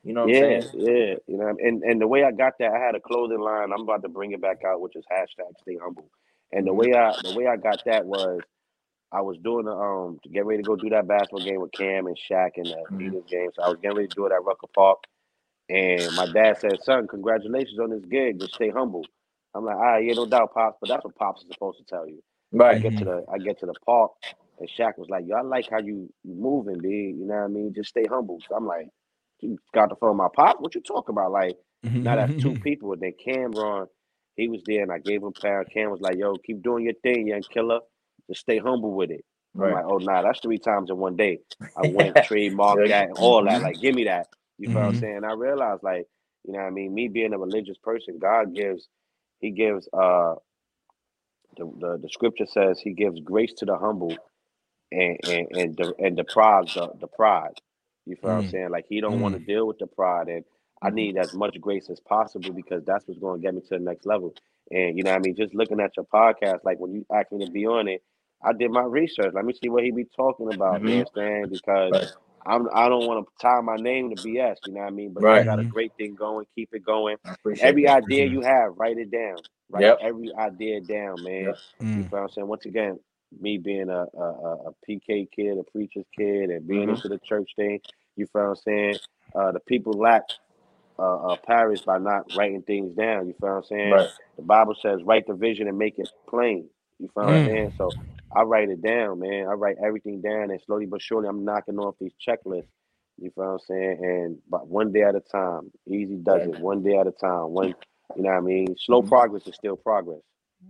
You know what I'm saying? yeah, Yeah, you know, and and the way I got that, I had a clothing line. I'm about to bring it back out, which is hashtag Stay Humble. And the mm-hmm. way I the way I got that was I was doing the um to get ready to go do that basketball game with Cam and Shaq and the mm-hmm. game. So I was getting ready to do it at Rucker Park. And my dad said, son, congratulations on this gig. Just stay humble. I'm like, all right, yeah, no doubt, Pops, but that's what Pops is supposed to tell you. Right. I get to the I get to the park and Shaq was like, Yo, I like how you you moving, big. You know what I mean? Just stay humble. So I'm like, you got the phone my pop. What you talking about? Like, mm-hmm, now that's mm-hmm, two mm-hmm. people. And then Cam'ron, he was there and I gave him power. Cam was like, yo, keep doing your thing, young killer. Just stay humble with it. Right. I'm like, oh nah, that's three times in one day. I [laughs] went trademark that, and all that. Like, give me that. You mm-hmm. know what I'm saying? I realized, like, you know what I mean? Me being a religious person, God gives, He gives uh the, the, the scripture says he gives grace to the humble and and and the and the pride the, the pride. You feel mm. what I'm mm. saying? Like he don't mm. want to deal with the pride and I mm-hmm. need as much grace as possible because that's what's going to get me to the next level. And you know what I mean? Just looking at your podcast, like when you asked me to be on it, I did my research. Let me see what he be talking about, mm-hmm. you understand? Because right. I'm I don't want to tie my name to BS, you know what I mean? But right. you got a great thing going, keep it going. Every that. idea you have, write it down. Write yep. every idea down, man. Yep. Mm. You know what I'm saying? Once again, me being a, a, a PK kid, a preacher's kid, and being mm-hmm. into the church thing, you feel what I'm saying? Uh, the people lack uh, uh, Paris by not writing things down. You feel what I'm saying? Right. The Bible says, write the vision and make it plain. You feel mm. what I'm mm. saying? So I write it down, man. I write everything down, and slowly but surely, I'm knocking off these checklists. You feel what I'm saying? And but one day at a time, easy does it. One day at a time. One, [laughs] you know what I mean? Slow mm-hmm. progress is still progress.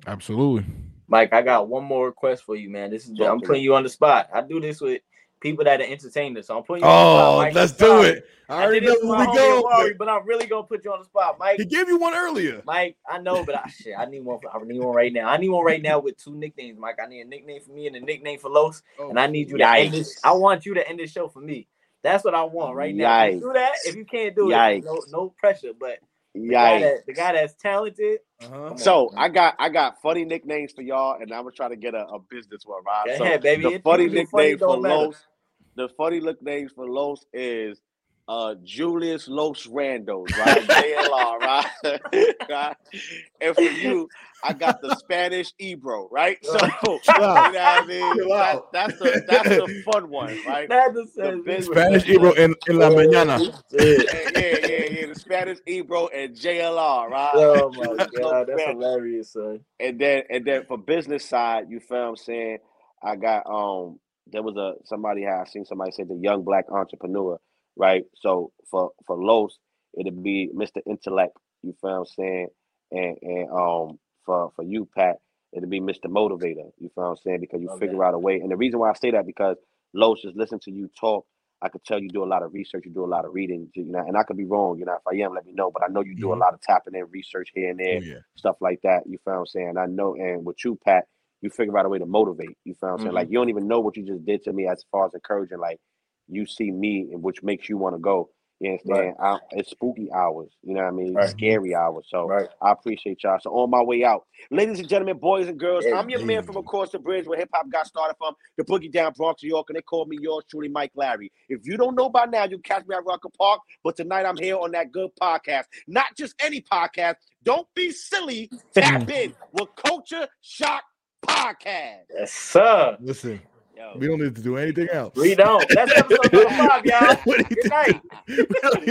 Absolutely. Mike, I got one more request for you, man. This is I'm putting you on the spot. I do this with people that are entertainers. So I'm putting you oh, spot, let's do it. I already know where we go. Worry, but I'm really gonna put you on the spot, Mike. He gave you one earlier. Mike, I know, but I shit, I need one. I need one right now. I need one right now with two nicknames, Mike. I need a nickname for me and a nickname for Los, oh, and I need you to end this. I want you to end this show for me. That's what I want right now. do that. If you can't do it, no, no pressure. But the guy, that, the guy that's talented. Uh-huh. So I got I got funny nicknames for y'all, and I'm gonna try to get a, a business one, right? Go so ahead, baby. The funny nickname for Los the funny look names for Los is uh, Julius Los Randos, right? JLR, right? [laughs] right? And for you, I got the Spanish Ebro, right? So [laughs] you know what I mean? That, that's the that's the fun one, right? That's the Spanish Ebro in, in La Mañana. Yeah, yeah, yeah, yeah. The Spanish Ebro and JLR, right? Oh my [laughs] god, that's hilarious, son. And then and then for business side, you feel what I'm saying? I got um there was a somebody had seen somebody say the young black entrepreneur, right? So for for Los, it'd be Mr. Intellect, you feel what I'm saying? and and um for for you, Pat, it'll be Mr. Motivator. You feel what I'm saying? Because you okay. figure out a way. And the reason why I say that because Los just listen to you talk. I could tell you do a lot of research, you do a lot of reading, you know, and I could be wrong, you know. If I am, let me know. But I know you do mm-hmm. a lot of tapping in research here and there, oh, yeah. stuff like that. You feel what I'm saying? I know, and with you, Pat, you figure out a way to motivate. You feel what I'm mm-hmm. saying? Like you don't even know what you just did to me as far as encouraging. Like you see me, and which makes you want to go. You understand? Right. I, it's spooky hours. You know what I mean? Right. Scary hours. So right. I appreciate y'all. So on my way out, ladies and gentlemen, boys and girls, hey, I'm your man from across the bridge where hip hop got started from, the Boogie Down Bronx, New York, and they call me yours truly, Mike Larry. If you don't know by now, you catch me at Rucker Park. But tonight I'm here on that good podcast, not just any podcast. Don't be silly. Tap [laughs] in with Culture Shock Podcast. Yes, sir. Listen. We don't need to do anything else. We don't. That's episode [laughs] five, y'all. Good night.